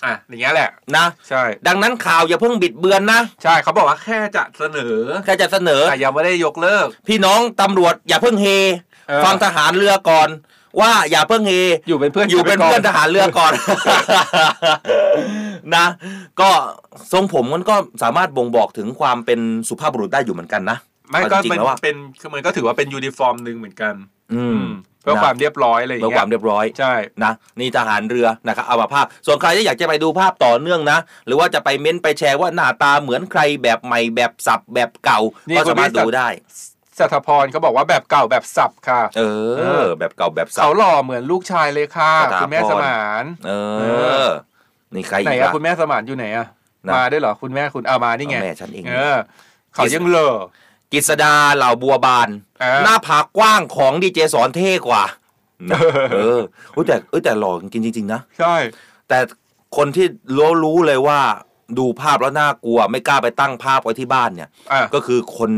อะอย่างเงี้ยแหละนะใช่ดังนั้นข่าวอย่าเพิ่งบิดเบือนนะ ใช่เขาบอกว่าแค่จะเสนอ แค่จะเสนอแต่ยังไม่ได้ยกเลิก พี่น้องตำรวจอย่าเพิ่งเฮเออ ฟังทหารเรือก่อน ว่าอย่าเพิ่งเฮอยู่เป็นเพื่อนอยู่เป็นกัไก่เพื่อนทหารเรือก่อน นะ ก็ทรงผมมันก็สามารถบ่งบอกถึงความเป็นสุภาพบุรุษได้อยู่เหมือนกันนะไม่เอาก็จริงเป็นๆแล้วอะเป็นคือมันก็ถือว่าเป็นยูนิฟอร์มหนึ่งเหมือนกัน อืมเพื่อนะความเรียบร้อยอะไรอย่างเพื่อเงี้ควายมเรียบร้อยใช่นะนี่ทหารเรือนะครับเอามาภาพ ส่วนใครที่อยากจะไปดูภาพต่อเนื่องนะ หรือว่าจะไปเม้นไปแชร์ว่าหน้าตาเหมือนใครแบบใหม่แบบสับแบบเก่านี่ก็คุณสามารถวิสัดูทได้ สัทพรเขาบอกว่าแบบเก่าแบบสับค่ะ เอเอออแบบเก่าแบบสัเขาบหล่อเหมือนลูกชายเลยค่ะสถาพรคุณแม่สมาน เอเอออนี่ใครไหนอีกอะอะคุณแม่สมานอยู่ไหนอะนะมาด้วยเหรอคุณแม่คุณเอามานี่ไงเอาแม่ฉันเองเออเขายังเหล่อกิษดาเหล่าบัวบานเออหน้าผากกว้างของดีเจสอนเท่กว่านะเออเอ้ยแต่เอ้ยแต่หล่อจริงจริงๆนะ ใช่ แต่คนที่รู้รู้เลยว่า ดูภาพแล้วน่ากลัว ไม่กล้าไปตั้งภาพไว้ที่บ้านเนี่ยอะก็คือคน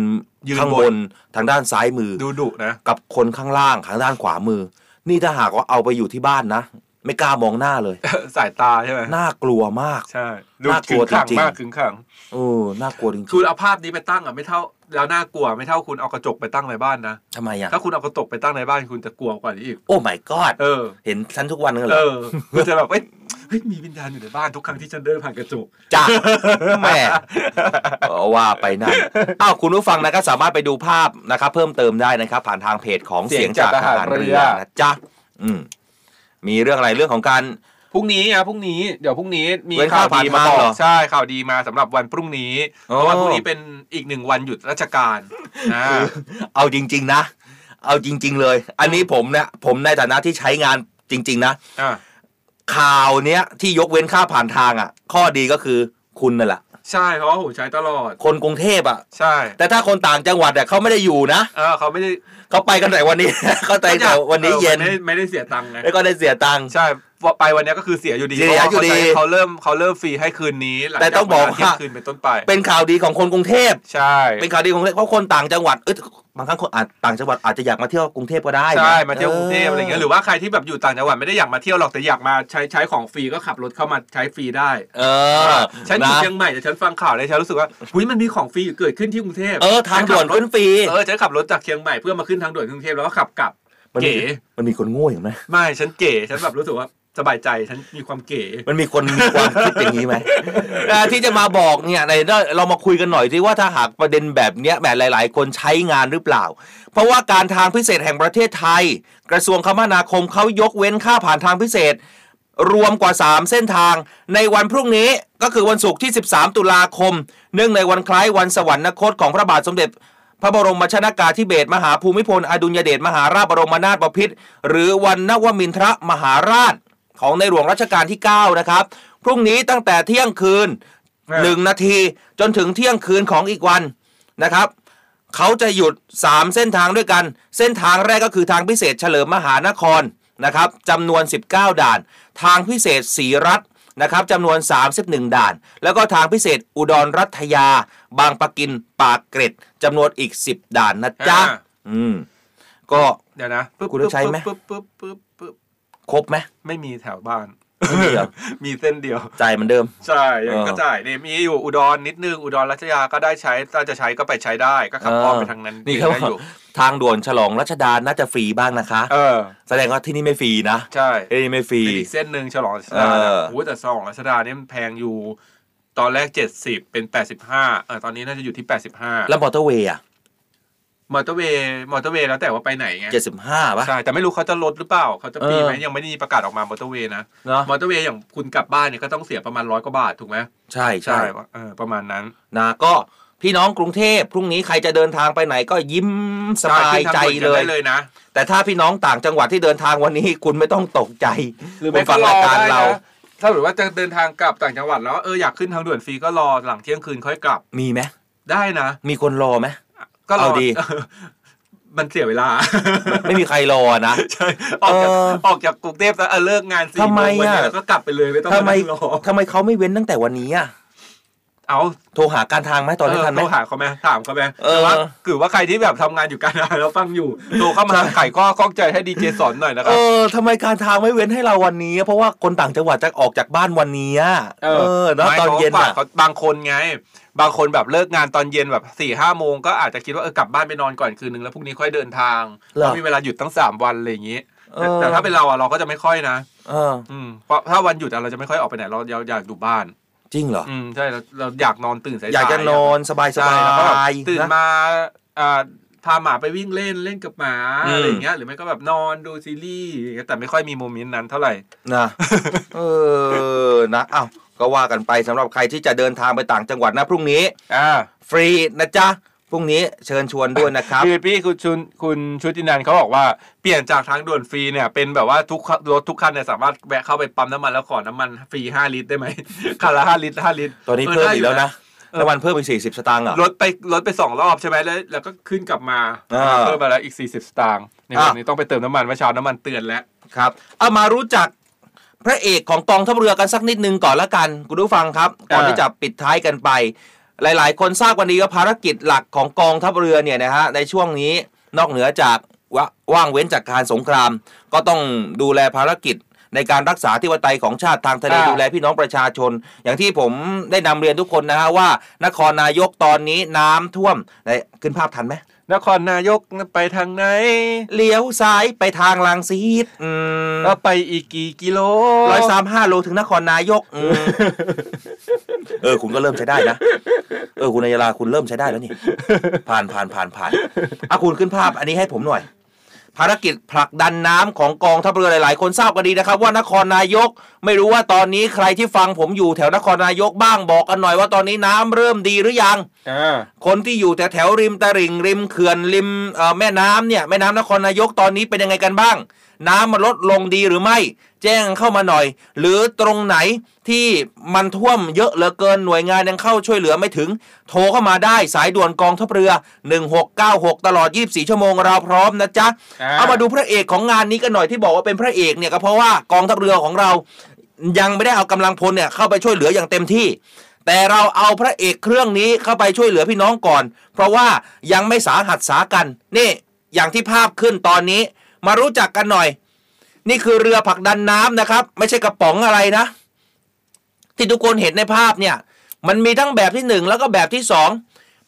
ยืนข้างบบนนทางด้านซ้ายมือ ดูดุนะ กับคนข้างล่างทางด้านขวามือ นี่ถ้าหากว่าเอาไปอยู่ที่บ้านนะ ไม่กล้ามองหน้าเลย สายตาใช่ไหมน่ากลัวมาก ใช่ดูน่ากขึลัวงขังจริงๆ มากขึงขัง เออน่ากลัวจริงคุณเอาภาพนี้ไปตั้งอะไม่เท่า แล้วน่ากลัวไม่เท่าคุณเอากระจกไปตั้งในบ้านนะๆทำไมอะถ้าคุณเอากระจกไปตั้งในบ้านคุณจะกลัวกว่านี้อีก โอ้ my god เออ เห็นฉันทุกวันกันเหรเอออคุณจะแบบเอ้ยเฮ้ยมีวิญญาณอยู่ในบ้านทุกครั้งที่ฉันเดินผ่านกระจก จ้าแม่เออว่าไปนั่นอ้าวคุณผู้ฟังนะครับสามารถไปดูภาพนะครับ เพิ่มเติมได้นะครับ ผ่านทางเพจของเสีเสียยงงจาจากกททหารหารเรือ เรือนะจ๊ะอืมมีเรื่องอะไรเรื่องของการ พรุ่งนี้อะพรุ่งนี้เดี๋ยวพรุ่งนี้มีเว้นข่าวข่าวดีผ่านมามาบอเหรกอ ใช่ข่าวดีมาสำหรับวันพรุ่งนี้อ๋อเพราะวันพรุ่งนี้เป็นอีกหนึ่งวันหยุดราชการอ่าเอาจริง ๆ นะ เอาจริง ๆ เลย อันนี้ผมเนี่ยผมในฐานะที่ใช้งานจริง ๆ นะ อ่าข่าวเนี้ยที่ยกเว้นค่าผ่านทางอะ ข้อดีก็คือคุณนั่นแหละใช่เพราะว่าผมใช้ตลอด คนกรุงเทพอะ ใช่แต่ถ้าคนต่างจังหวัดอะเขาไม่ได้อยู่นะเออเขาไม่ได้เขาไปกันแต่วันนี้ เขาไปแต่วันนี้เย็นออไม่ได้ไม่ได้เสียตังค์ไงแล้วก็ได้เสียตังค์ ใช่ ไปวันนี้ก็คือเสียอยู่ดีเสียเพราะว่าอยู่ดีเขาใช้เขาเริ่มเขาเริ่มฟรีให้คืนนี้หลัแต่ต้องบอกเที่ยงว่าคืนเป็นต้นไป เป็นข่าวดีของคนกรุงเทพใช่ เป็นข่าวดีของเพราะคนต่างจังหวัดเอ้ยบางครั้งคนอาจต่างจังหวัดอาจจะอยากมาเที่ยวกรุงเทพก็ได้นะใช่มาเที่ยวกรุงเทพอะไรเงี้ยหรือว่าใครที่แบบอยู่ต่างจังหวัดไม่ได้อยากมาเที่ยวหรอกแต่อยากมาใช้ใช้ของฟรีก็ขับรถเข้ามาใช้ฟรีได้ เออฉันอยู่นะเชียงใหม่แต่ฉันฟังข่าวเลยฉันรู้สึกว่าอุ้ยมันมีของฟรีเกิดขึ้นที่กรุงเทพเออทางด่วนขึ้นฟรีเออฉันขับรถจากเชียงใหม่เพื่อมาขึ้นทางด่วนกรุงเทพแล้วก็ขับกลับมันมีเก๋มันมีคนโง่อย่างไหมไม่ฉันเก๋ฉันแบบรู้สึกว่า สบายใจฉันมีความเก๋ มันมีคนมีความคิดอย่างนี้ไหมเอ่อที่จะมาบอกเนี่ยในเรามาคุยกันหน่อยที่ว่าถ้าหากประเด็นแบบเนี้ยแบบหลาย ๆ คนใช้งานหรือเปล่า เพราะว่าการทางพิเศษแห่งประเทศไทย กระทรวงคมนาคมเขายกเว้นค่าผ่านทางพิเศษ รวมกว่า 3 เส้นทาง ในวันพรุ่งนี้ก็คือวันศุกร์ที่ 13 ตุลาคม เนื่องในวันคล้ายวันสวรรคตของพระบาทสมเด็จพระบรมชนากาธิเบศรมหาภูมิพล อดุลยเดชมหาราชบรมนาถบพิตรหรือวันนวมินทรมหาราช ของในหลวงรัชกาลที่ 9 นะครับ พรุ่งนี้ตั้งแต่เที่ยงคืนเออ1นาทีจนถึงเที่ยงคืนของอีกวันนะครับเขาจะหยุด 3 เส้นทางด้วยกัน เส้นทางแรกก็คือทางพิเศษเฉลิมมหานครนะครับจำนวน 19 ด่าน ทางพิเศษศรีรัตน์นะครับจำนวน 31 ด่าน แล้วก็ทางพิเศษอุดรรัตยา บางปะกินปากเกร็ดจำนวนอีก 10 ด่านนะจ๊ะอ่าอืมก็เดี๋ยวนะปึ๊บคุณได้ใช้ไหมปึ๊บปึ๊บปึ๊บปึ๊บ ครบไหมไม่มีแถวบ้านไม่มีเหรอมีเส้นเดียว จ่ายเหมือนเดิม ใช่ยังเออก็จ่ายเนี่ยมีอยู่อุดรนิดนึงอุดรรัชยาก็ได้ใช้ถ้าจะใช้ก็ไปใช้ได้ก็ขับอ้อมไปทางนั้นนี่ได้เขาอยู่ทางด่วนฉลองรัชดาน่าจะฟรีบ้างนะคะ เออ แสดงว่าที่นี่ไม่ฟรีนะ ใช่ที่นี่ไม่ฟรีเป็นอีกเส้นหนึ่งฉลองรัชดาเออโอ้โหแต่ฉลองรัชดาเนี่ยมันแพงอยู่ ตอนแรกเจ็ดสิบเป็นแปดสิบห้าเออตอนนี้น่าจะอยู่ที่แปดสิบห้าแล้วมอเตอร์เวย์อะ มอเตอร์เวย์มอเตอร์เวย์แล้วแต่ว่าไปไหนไงเจ็ดสิบห้าป่ะ ใช่ แต่ไม่รู้เขาจะลดหรือเปล่าเขาจะปีไหมเออยังไม่ได้มีประกาศออกมามอเตอร์เวย์นะเนาะมอเตอร์เวย์อย่างคุณกลับบ้านเนี่ยก็ต้องเสียประมาณร้อยกว่าบาทถูกไหมใช่ใช่เออประมาณนั้น นะก็พี่น้องกรุงเทพพรุ่งนี้ใครจะเดินทางไปไหนก็ยิ้มสบายใจขึ้นทางด่วนกันเลยได้เลยนะ แต่ถ้าพี่น้องต่างจังหวัดที่เดินทางวันนี้คุณไม่ต้องตกใจหรือคุไม่ณก็ฟังรอรายการได้เรานะถ้าหรือว่าจะเดินทางกลับต่างจังหวัดแล้วเอออยากขึ้นทางด่วนฟรีก็รอหลังเที่ยงคืนค่อยกลับมีไหมได้นะ มีคนรอไหม ก็รอเอาดี มันเสียเวลา ไม่มีใครรอนะใช่ออกจากเออออกจากกรุงเทพแล้วเออเลิกงานสี่ทำไมโมงวันเนี้ยอะแล้วก็กลับไปเลยไม่ต้องทำไมมานั่งรอทำไมเขาไม่เว้นตั้งแต่วันนี้อะเอาโทรหาการทางไหมตอนนี้เทันไหมโทรหาเขาไหมถามเขาไหมเออแต่ว่าคือว่าใครที่แบบทำงานอยู่กันแล้วฟังอยู่โทรเข้ามาไขข้อข้องใจให้ดีเจสอนหน่อยนะคเอรับอทำไมการทางไม่เว้นให้เราวันนี้ เพราะว่าคนต่างจังหวัดจะออกจากบ้านวันนี้อะเออเนอะไม่ตอนเย็นขาอะฝากเขาบางคนไง บางคนแบบเลิกงานตอนเย็นแบบสี่ห้าโมงก็อาจจะคิดว่าเออกลับบ้านไปนอนก่อนคืนนึงแล้วพรุ่งนี้ค่อยเดินทางเหรอเพราะมีเวลาหยุดตั้งสามวันอะไรอย่างงี้แต่เออแต่ถ้าเป็นเราอะเราก็จะไม่ค่อยนะเอออืมเพราะถ้าวันหยุดอะเราจะไม่ค่อยออกไปไหนเราเราอยากอยู่บ้านจริงเหรอ อืมใช่เราเราอยากนอนตื่นสายๆอยากจะนอนสบายสใช่บาแล้วก็แบบยตื่นนะมาอ่าพาหมาไปวิ่งเล่นเล่นกับหมาอืมอะไรอย่างเงี้ยหรือไม่ก็แบบนอนดูซีรีส์อย่างเงี้ยแต่ไม่ค่อยมีโมเมนต์นั้นเท่าไหร่นะเออนะอ้าว ก็ว่ากันไปสำหรับใครที่จะเดินทางไปต่างจังหวัดนะพรุ่งนี้อ่าฟรีนะจ๊ะพรุ่งนี้เชิญชวนด้วยนะครับคือพี่คุณชุนคุณชุตินันเขาบอกว่าเปลี่ยนจากทางด่วนฟรีเนี่ยเป็นแบบว่าทุกรถทุกคันเนี่ยสามารถแวะเข้าไปปั๊มน้ำมันแล้วขอน้ำมันฟรีห้าลิตรได้ไหมคันละห้าลิตรห้าลิตรตอนนี้เพิ่มอีกแล้วนะน้ำมันเพิ่มอีกสี่สิบสตางค์เหรอลดไปลดไปสองรอบใช่ไหมแล้วแล้วก็ขึ้นกลับมาอ่าเพิ่มมาแล้วอีกสี่สิบสตางค์ในวันนี้ต้องไปเติมน้ำมันเมื่อเช้าน้ำมันเตือนแล้วครับเอามารู้จัก พระเอกของกองทัพเรือกันสักนิดนึงก่อนละกันคุณผู้ฟังครับก่อนอ่าที่จะปิดท้ายกันไป หลาย ๆ คนทราบวันนี้ว่าภารกิจหลักของกองทัพเรือเนี่ยนะฮะในช่วงนี้นอกเหนือจากวะว่างเว้นจากการสงคราม ก็ต้องดูแลภารกิจในการรักษาที่วไตยของชาติทางทะเลอ่าดูแลพี่น้องประชาชน อย่างที่ผมได้นำเรียนทุกคนนะฮะว่า นครนายกตอนนี้น้ำท่วมไหนขึ้นภาพทันไหม นครนายกไปทางไหน เลี้ยวซ้ายไปทางลังสีดอืมแล้วไปอีกกี่กิโลร้อยสามห้าโลถึงนครนายกอืมเออ คุณก็เริ่มใช้ได้นะ เออ คุณนายลาคุณเริ่มใช้ได้แล้วนี่ ผ่านผ่านผ่านผ่านอะคุณขึ้นภาพ อันนี้ให้ผมหน่อย ภารกิจผลักดันน้ำของกองทัพเรือหลาย ๆ คนทราบกันดีนะครับ ว่านครนายก ไม่รู้ว่าตอนนี้ใครที่ฟังผมอยู่แถวนครนายกบ้างบอกกันหน่อยว่าตอนนี้น้ำเริ่มดีหรือยังอ่าคนที่อยู่แถวแถวๆริมตลิ่งริมเขื่อนริมเอ่อแม่น้ำเนี่ยแม่น้ำนครนายกตอนนี้เป็นยังไงกันบ้าง น้ำมันลดลงดีหรือไม่ แจ้งเข้ามาหน่อย หรือตรงไหนที่มันท่วมเยอะเหลือเกินหน่วยงานยังเข้าช่วยเหลือไม่ถึง โทรเข้ามาได้สายด่วนกองทัพเรือ 1696 ตลอด 24 ชั่วโมงเราพร้อมนะจ๊ะอ่าเอามาดูพระเอกของงานนี้กันหน่อยที่บอกว่าเป็นพระเอกเนี่ยก็เพราะว่ากองทัพเรือของเรายังไม่ได้เอากำลังพลเนี่ยเข้าไปช่วยเหลืออย่างเต็มที่ แต่เราเอาพระเอกเครื่องนี้เข้าไปช่วยเหลือพี่น้องก่อน เพราะว่ายังไม่สาหัสสากันนี่อย่างที่ภาพขึ้นตอนนี้ มารู้จักกันหน่อย นี่คือเรือผลักดันน้ำนะครับ ไม่ใช่กระป๋องอะไรนะ ที่ทุกคนเห็นในภาพเนี่ย มันมีทั้งแบบที่หนึ่งแล้วก็แบบที่สอง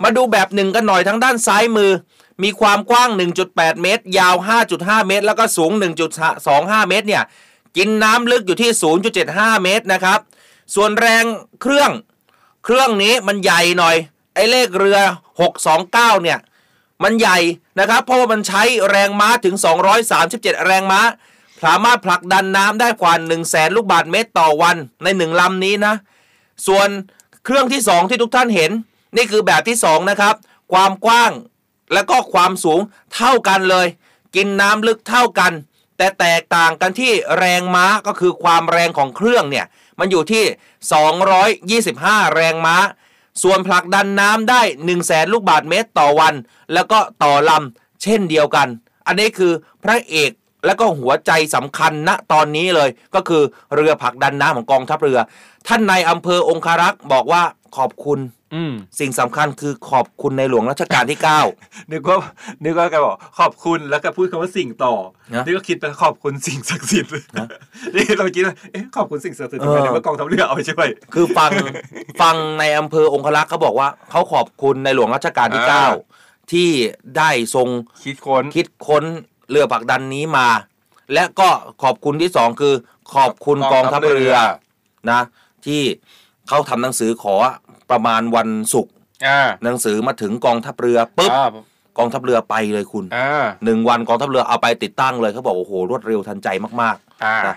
มาดูแบบหนึ่งกันหน่อยทางด้านซ้ายมือ มีความกว้าง 1.8 เมตร ยาว 5.5 เมตร แล้วก็สูง 1.25 เมตรเนี่ยกินน้ำลึกอยู่ที่ 0.75 เมตรนะครับ ส่วนแรงเครื่อง เครื่องนี้มันใหญ่หน่อย ไอ้เลขเรือ 629 เนี่ย มันใหญ่นะครับ เพราะว่ามันใช้แรงม้าถึง 237 แรงม้า สามารถผลักดันน้ำได้กว่า 1 0 0 0 0แสนลูกบาศก์เมตรต่อวันในหนึ่งลำนี้นะ ส่วนเครื่องที่ 2 ที่ทุกท่านเห็น นี่คือแบบที่ 2 นะครับ ความกว้างและก็ความสูงเท่ากันเลย กินน้ำลึกเท่ากัน แต่แตกต่างกันที่แรงม้าก็คือความแรงของเครื่องเนี่ยมันอยู่ที่ 225 แรงม้า ส่วนผลักดันน้ำได้1 0 0 0 0แสนลูกบาศก์เมตรต่อวัน แล้วก็ต่อลำเช่นเดียวกัน อันนี้คือพระเอกและก็หัวใจสำคัญณตอนนี้เลย ก็คือเรือผลักดันน้ำของกองทัพเรือ ท่านในายอำเภอองคารักษ์บอกว่าขอบคุณ สิ่งสำคัญคือขอบคุณในหลวงรัชกาลที่9นึกว่านึกว่าแกบอกขอบคุณแล้วก็พูดคำว่าสิ่งต่อนะนี่ก็คิดไปขอบคุณสิ่งศักดิ์สิทธิ์นี่เราคิดว่าเอ๊ะขอบคุณสิ่งศักดิ์สิทธิ์ทำไมเออในเมื่อกองทัพเรือเอาไปช่วยคือฟังฟังในอำเภอองคลักษ์เขาบอกว่า เขาขอบคุณในหลวงรัชกาลที่อ่า9ที่ได้ทรงคิดค้นคิดค้นเรือผลักดันนี้มา และก็ขอบคุณที่สองคือ ขอบคุณกกอองงทัทัพพเรือเรือนะ ที่เขาทำหนังสือขอ ประมาณวันศุกร์อ่าหนังสือมาถึงกองทัพเรือปุ๊บอ่ากองทัพเรือไปเลยคุณอ่าหนึ่งวันกองทัพเรือเอาไปติดตั้งเลยเขาบอกโอ้โหรวดเร็วทันใจมากอ่านะ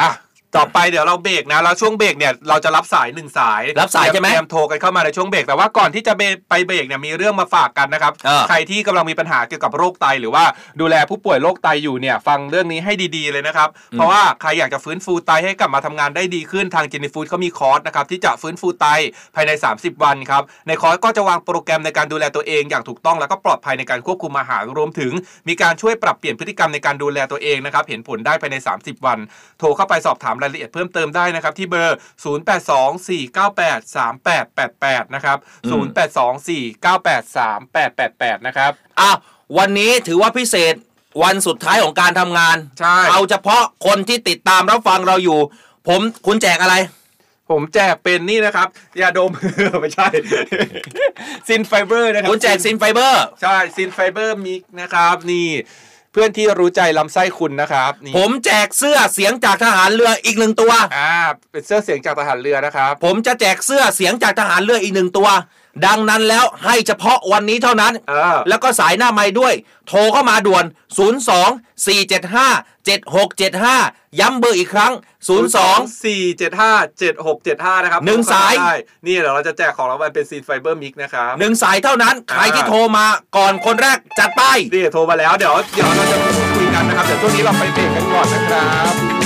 อะ ต่อไปเดี๋ยวเราเบรกนะแล้วช่วงเบรกเนี่ยเราจะรับสายหนึ่งสายรับสายใช่ไหมเตรียมโทรกันเข้ามาในช่วงเบรกแต่ว่าก่อนที่จะไปเบรกเนี่ยมีเรื่องมาฝากกันนะครับเออใครที่กำลังมีปัญหาเกี่ยวกับโรคไตหรือว่าดูแลผู้ป่วยโรคไตอยู่เนี่ยฟังเรื่องนี้ให้ดีๆเลยนะครับ เพราะว่าใครอยากจะฟื้นฟูไตให้กลับมาทำงานได้ดีขึ้นทางจินิฟูดเขามีคอร์สนะครับที่จะฟื้นฟูไตภายใน 30 วันครับในคอร์สก็จะวางโปรแกรมในการดูแลตัวเองอย่างถูกต้องแล้วก็ปลอดภัยในการควบคุมอาหารรวมถึง มีการช่วยปรับเปลี่ยนพฤติกรรมในการดูแลตัวเองนะครับเห็นผลได้ภายใน 30 วัน โทรเข้าไปสอบถามรายละเอียดเพิ่มเติมได้นะครับที่เบอร์ 0824983888 นะครับ 0824983888 นะครับอ้าววันนี้ถือว่าพิเศษวันสุดท้ายของการทำงาน ใช่ เอาเฉพาะคนที่ติดตามรับฟังเราอยู่ ผมคุณแจกอะไร ผมแจกเป็นนี่นะครับยาดม ไม่ใช่ ซินไฟเบอร์นะครับคุณแจกซินไฟเบอร์ ใช่ซินไฟเบอร์มิกนะครับนี่ เพื่อนที่รู้ใจลำไส้คุณนะครับนี่ผมแจกเสื้อเสียงจากทหารเรืออีกหนึ่งตัว อ่าเป็นเสื้อเสียงจากทหารเรือนะครับ ผมจะแจกเสื้อเสียงจากทหารเรืออีกหนึ่งตัว ดังนั้นแล้วให้เฉพาะวันนี้เท่านั้นเออแล้วก็สายหน้าไมค์ด้วย โทรเข้ามาด่วน 02 475 7675 ย้ำเบอร์อีกครั้ง 02สี่เจ็ดห้าเจ็ดหกเจ็ดห้านะครับหนึ่งสายได้นี่เดี๋ยวเราจะแจกของรางวัลเป็นซินไฟเบอร์มิกนะครับหนึ่งสายเท่านั้น ใครที่โทรมาก่อนคนแรกจัดไปนี่โทรมาแล้วเดี๋ยวเดี๋ยวเราจะพูดคุยกันนะครับ เดี๋ยวช่วงนี้เราไปเบรกกันก่อนนะครับ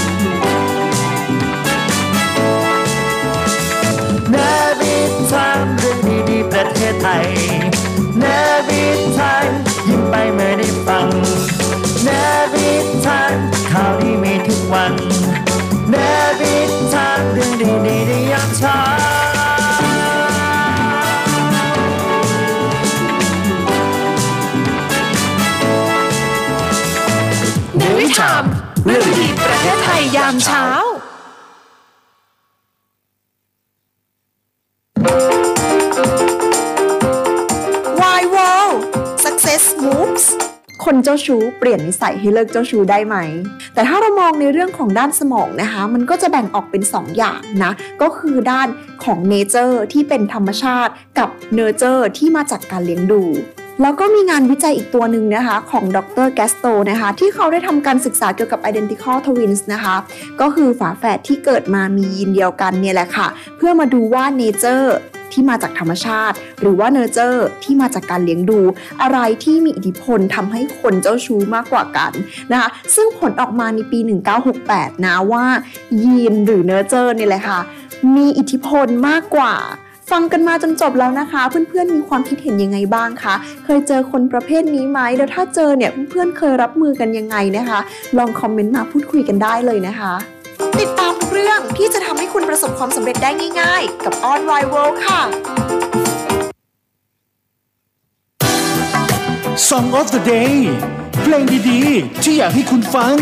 ยเนวิทามยิ้มไปเมื่อได้ฟังเนวิทามข่าวดีมีทุกวันเนวิทามเรื่องดีๆในยามเช้าในวิถามเรื่องดีประเทศไทยยามเช้า Why คนเจ้าชู้เปลี่ยนนิสัยให้เลิกเจ้าชู้ได้ไหม แต่ถ้าเรามองในเรื่องของด้านสมองนะคะ มันก็จะแบ่งออกเป็น 2 อย่างนะ ก็คือด้านของ nature ที่เป็นธรรมชาติ กับ nurture ที่มาจากการเลี้ยงดูแล้วก็มีงานวิจัยอีกตัวหนึ่งนะคะของดรแกสโตนะคะที่เขาได้ทำการศึกษาเกี่ยวกับ identical twins นะคะก็คือฝาแฝดที่เกิดมามียีนเดียวกันเนี่ยแหละค่ะ เพื่อมาดูว่า nature ที่มาจากธรรมชาติ หรือว่า nurture ที่มาจากการเลี้ยงดู อะไรที่มีอิทธิพลทำให้คนเจ้าชู้มากกว่ากันนะคะซึ่งผลออกมาในปี 1968 นะว่า ยีนหรือ nature นี่แหละค่ะ มีอิทธิพลมากกว่าฟังกันมาจนจบแล้วนะคะ เพื่อนๆมีความคิดเห็นยังไงบ้างคะเคยเจอคนประเภทนี้ไหมแล้วถ้าเจอเนี่ยเพื่อนๆเคยรับมือกันยังไงนะคะ ลองคอมเมนต์มาพูดคุยกันได้เลยนะคะ ติดตามทุกเรื่องที่จะทำให้คุณประสบความสำเร็จได้ง่าย ๆ กับ On w i World ค่ะ Song of the Day เพลงดีๆ ที่อยากให้คุณฟัง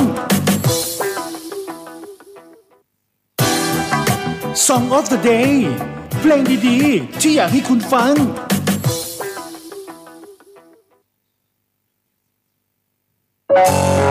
Song of the Day เพลงดีๆ ที่อยากให้คุณฟังฉั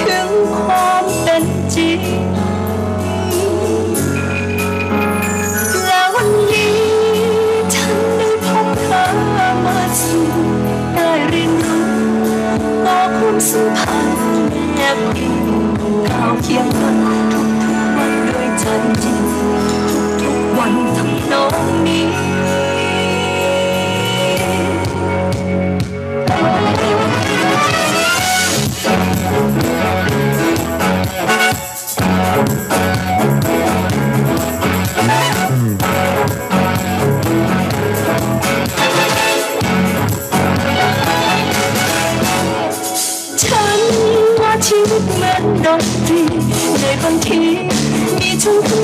ถึงความเป็นจริง และวันนี้ฉันได้พบเธอมาสู่ได้เรียนรู้ต่อความสัมพันธ์แนบอิงก้าวเคียงกันทุกๆวันด้วยใจจริงทุกๆวันทำนองนี้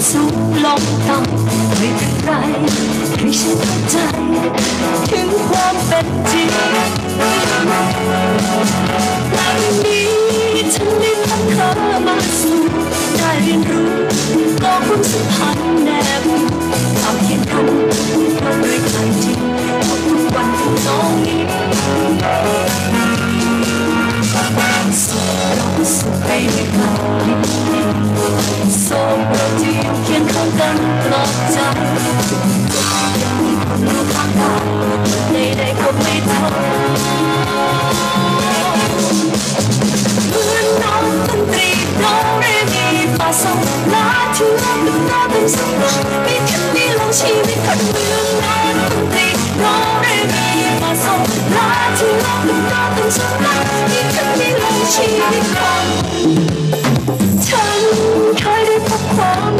สูงลงต่ำไม่เป็นไรให้ฉันเข้าใจถึงความเป็นจริงวันนี้ฉันได้นำเธอมาสู่ได้เรียนรู้ก็ความสัมพันธ์แนบความเห็นทันเราด้วยใจจริงขอบคุณวันที่น้องนี้ ตรีโดเรมีฟาโซลาที่รักดูน่าเป็นสุขมีแค่นี้ลองชีวิตคนเมืองน้องดนตรีโดเรมีฟาโซลาที่รักดูน่าเป็นสุขมีแค่นี้ลองชีวิตคนฉันเคยได้พบคว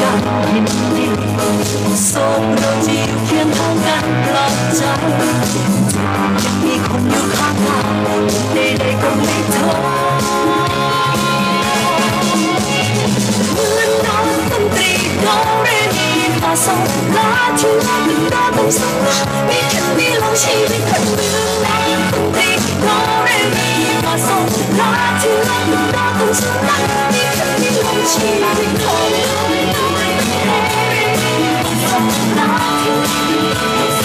ขไปด้วยกันยินดีโศกเราจะอยู่เคียงข้างกันปลอบใจเจ็บยังมีคนอยู่ข้างเราใดๆก็ไม่ท้อเหมื ฟาโ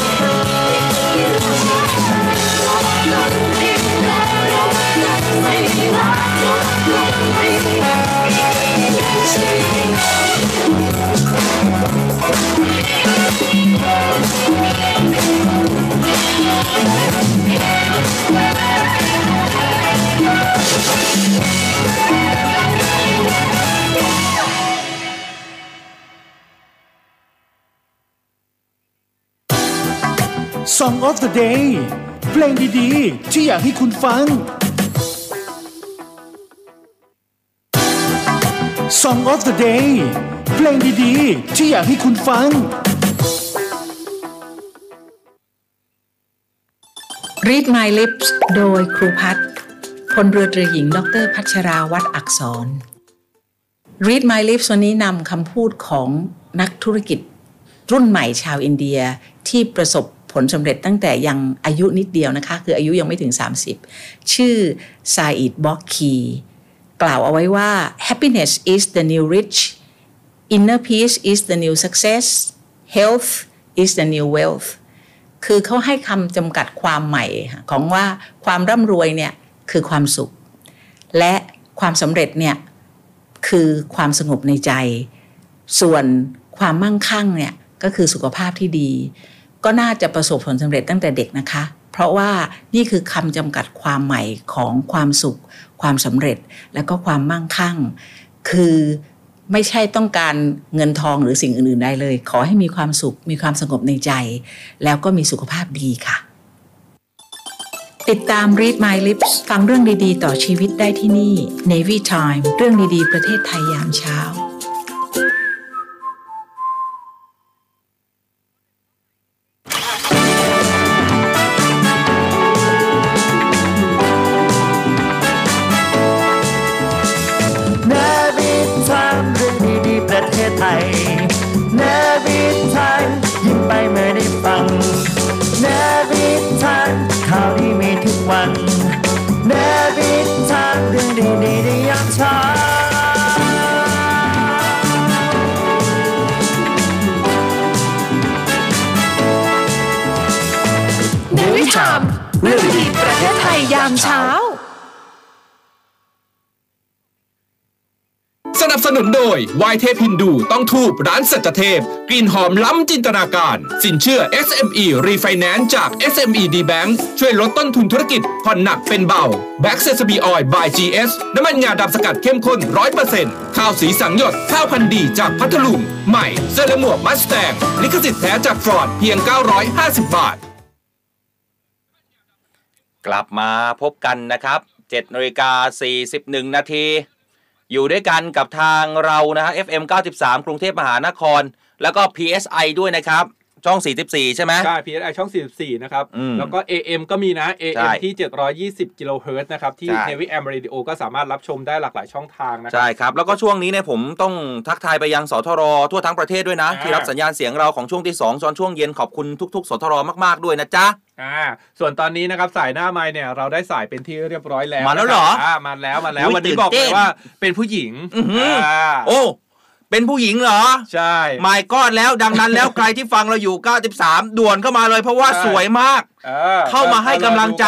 of the Day เพลงดีๆ ที่อยากให้คุณฟัง Song of the Day เพลงดีๆ ที่อยากให้คุณฟัง Read My Lips โดยครูพัฒน์พลเรือตรีหญิง ดร พัชราวัดอักษร Read My Lips วันนี้นำคำพูดของนักธุรกิจรุ่นใหม่ชาวอินเดียที่ประสบ ผลสำเร็จตั้งแต่ยังอายุนิดเดียวนะคะ คืออายุยังไม่ถึง 30 ชื่อซาอิดบ็อกคีกล่าวเอาไว้ว่า happiness is the new rich inner peace is the new success health is the new wealth คือเขาให้คำจำกัดความใหม่ของว่าความร่ำรวยเนี่ยคือความสุข และความสำเร็จเนี่ยคือความสงบในใจ ส่วนความมั่งคั่งเนี่ยก็คือสุขภาพที่ดี ก็น่าจะประสบผลสำเร็จตั้งแต่เด็กนะคะ เพราะว่านี่คือคำจำกัดความใหม่ของความสุข ความสำเร็จและก็ความมั่งคั่ง คือไม่ใช่ต้องการเงินทองหรือสิ่งอื่นๆใดเลย ขอให้มีความสุข มีความสงบในใจ แล้วก็มีสุขภาพดีค่ะ ติดตาม Read My Lips ฟังเรื่องดีๆ ต่อชีวิตได้ที่นี่ Navy Time เรื่องดีๆ ประเทศไทยยามเช้า นุนโดยวายเทพฮินดูต้องทูบร้านสัจเทพ กลิ่นหอมล้ำจินตนาการ สินเชื่อ SME Refinance จาก SME D Bank ช่วยลดต้นทุนธุรกิจ ผ่อนหนักเป็นเบา b a c k s e s b Oil by GS น้ำมันงาดำสกัดเข้มข้น 100%ข้าวสีสังหยด ข้าวพันดีจากพัทลุง ใหม่เสื้อและหมวกมัสแตงลิขสิทธิ์แท้จากฟอร์ดเพียง 950 บาท กลับมาพบกันนะครับ7นาฬิกา41 นาที อยู่ด้วยกันกับทางเรานะฮะ FM 93 กรุงเทพมหานคร แล้วก็ PSI ด้วยนะครับ ช่อง 44 ใช่ไหมใช่ PSI ช่อง 44 นะครับอืมแล้วก็ AM ก็มีนะใช่ AM ที่ 720 กิโลเฮิรตซ์นะครับ ที่ใช่ Heavy Am Radio ก็สามารถรับชมได้หลากหลายช่องทางนะครัใช่ครับ แล้วก็ช่วงนี้เนี่ยผมต้องทักทายไปยังสทรทั่วทั้งประเทศด้วยนะอ่าที่รับสัญญาณเสียงเราของช่วงที่2ตอนช่วงเย็นขอบคุณทุก ๆ สทรมาก ๆ ด้วยนะจ๊ะอ่าส่วนตอนนี้นะครับสายหน้าไม้เนี่ยเราได้สายเป็นที่เรียบร้อยแล้วมาแล้วเหรอนะครับอ่ามาแล้วมาแล้วอุ๊ยวันนี้ตื่นบอกเลเต้ยนว่าเป็นผู้หญิงอื้อหืออ่าโอ้ เป็นผู้หญิงเหรอ ใช่หมายก้อนแล้วดังนั้นแล้วใครที่ฟังเราอยู่ 93 ด่วนเข้ามาเลยเพราะว่าใช่สวยมากออเข้ามาให้กำลังใจ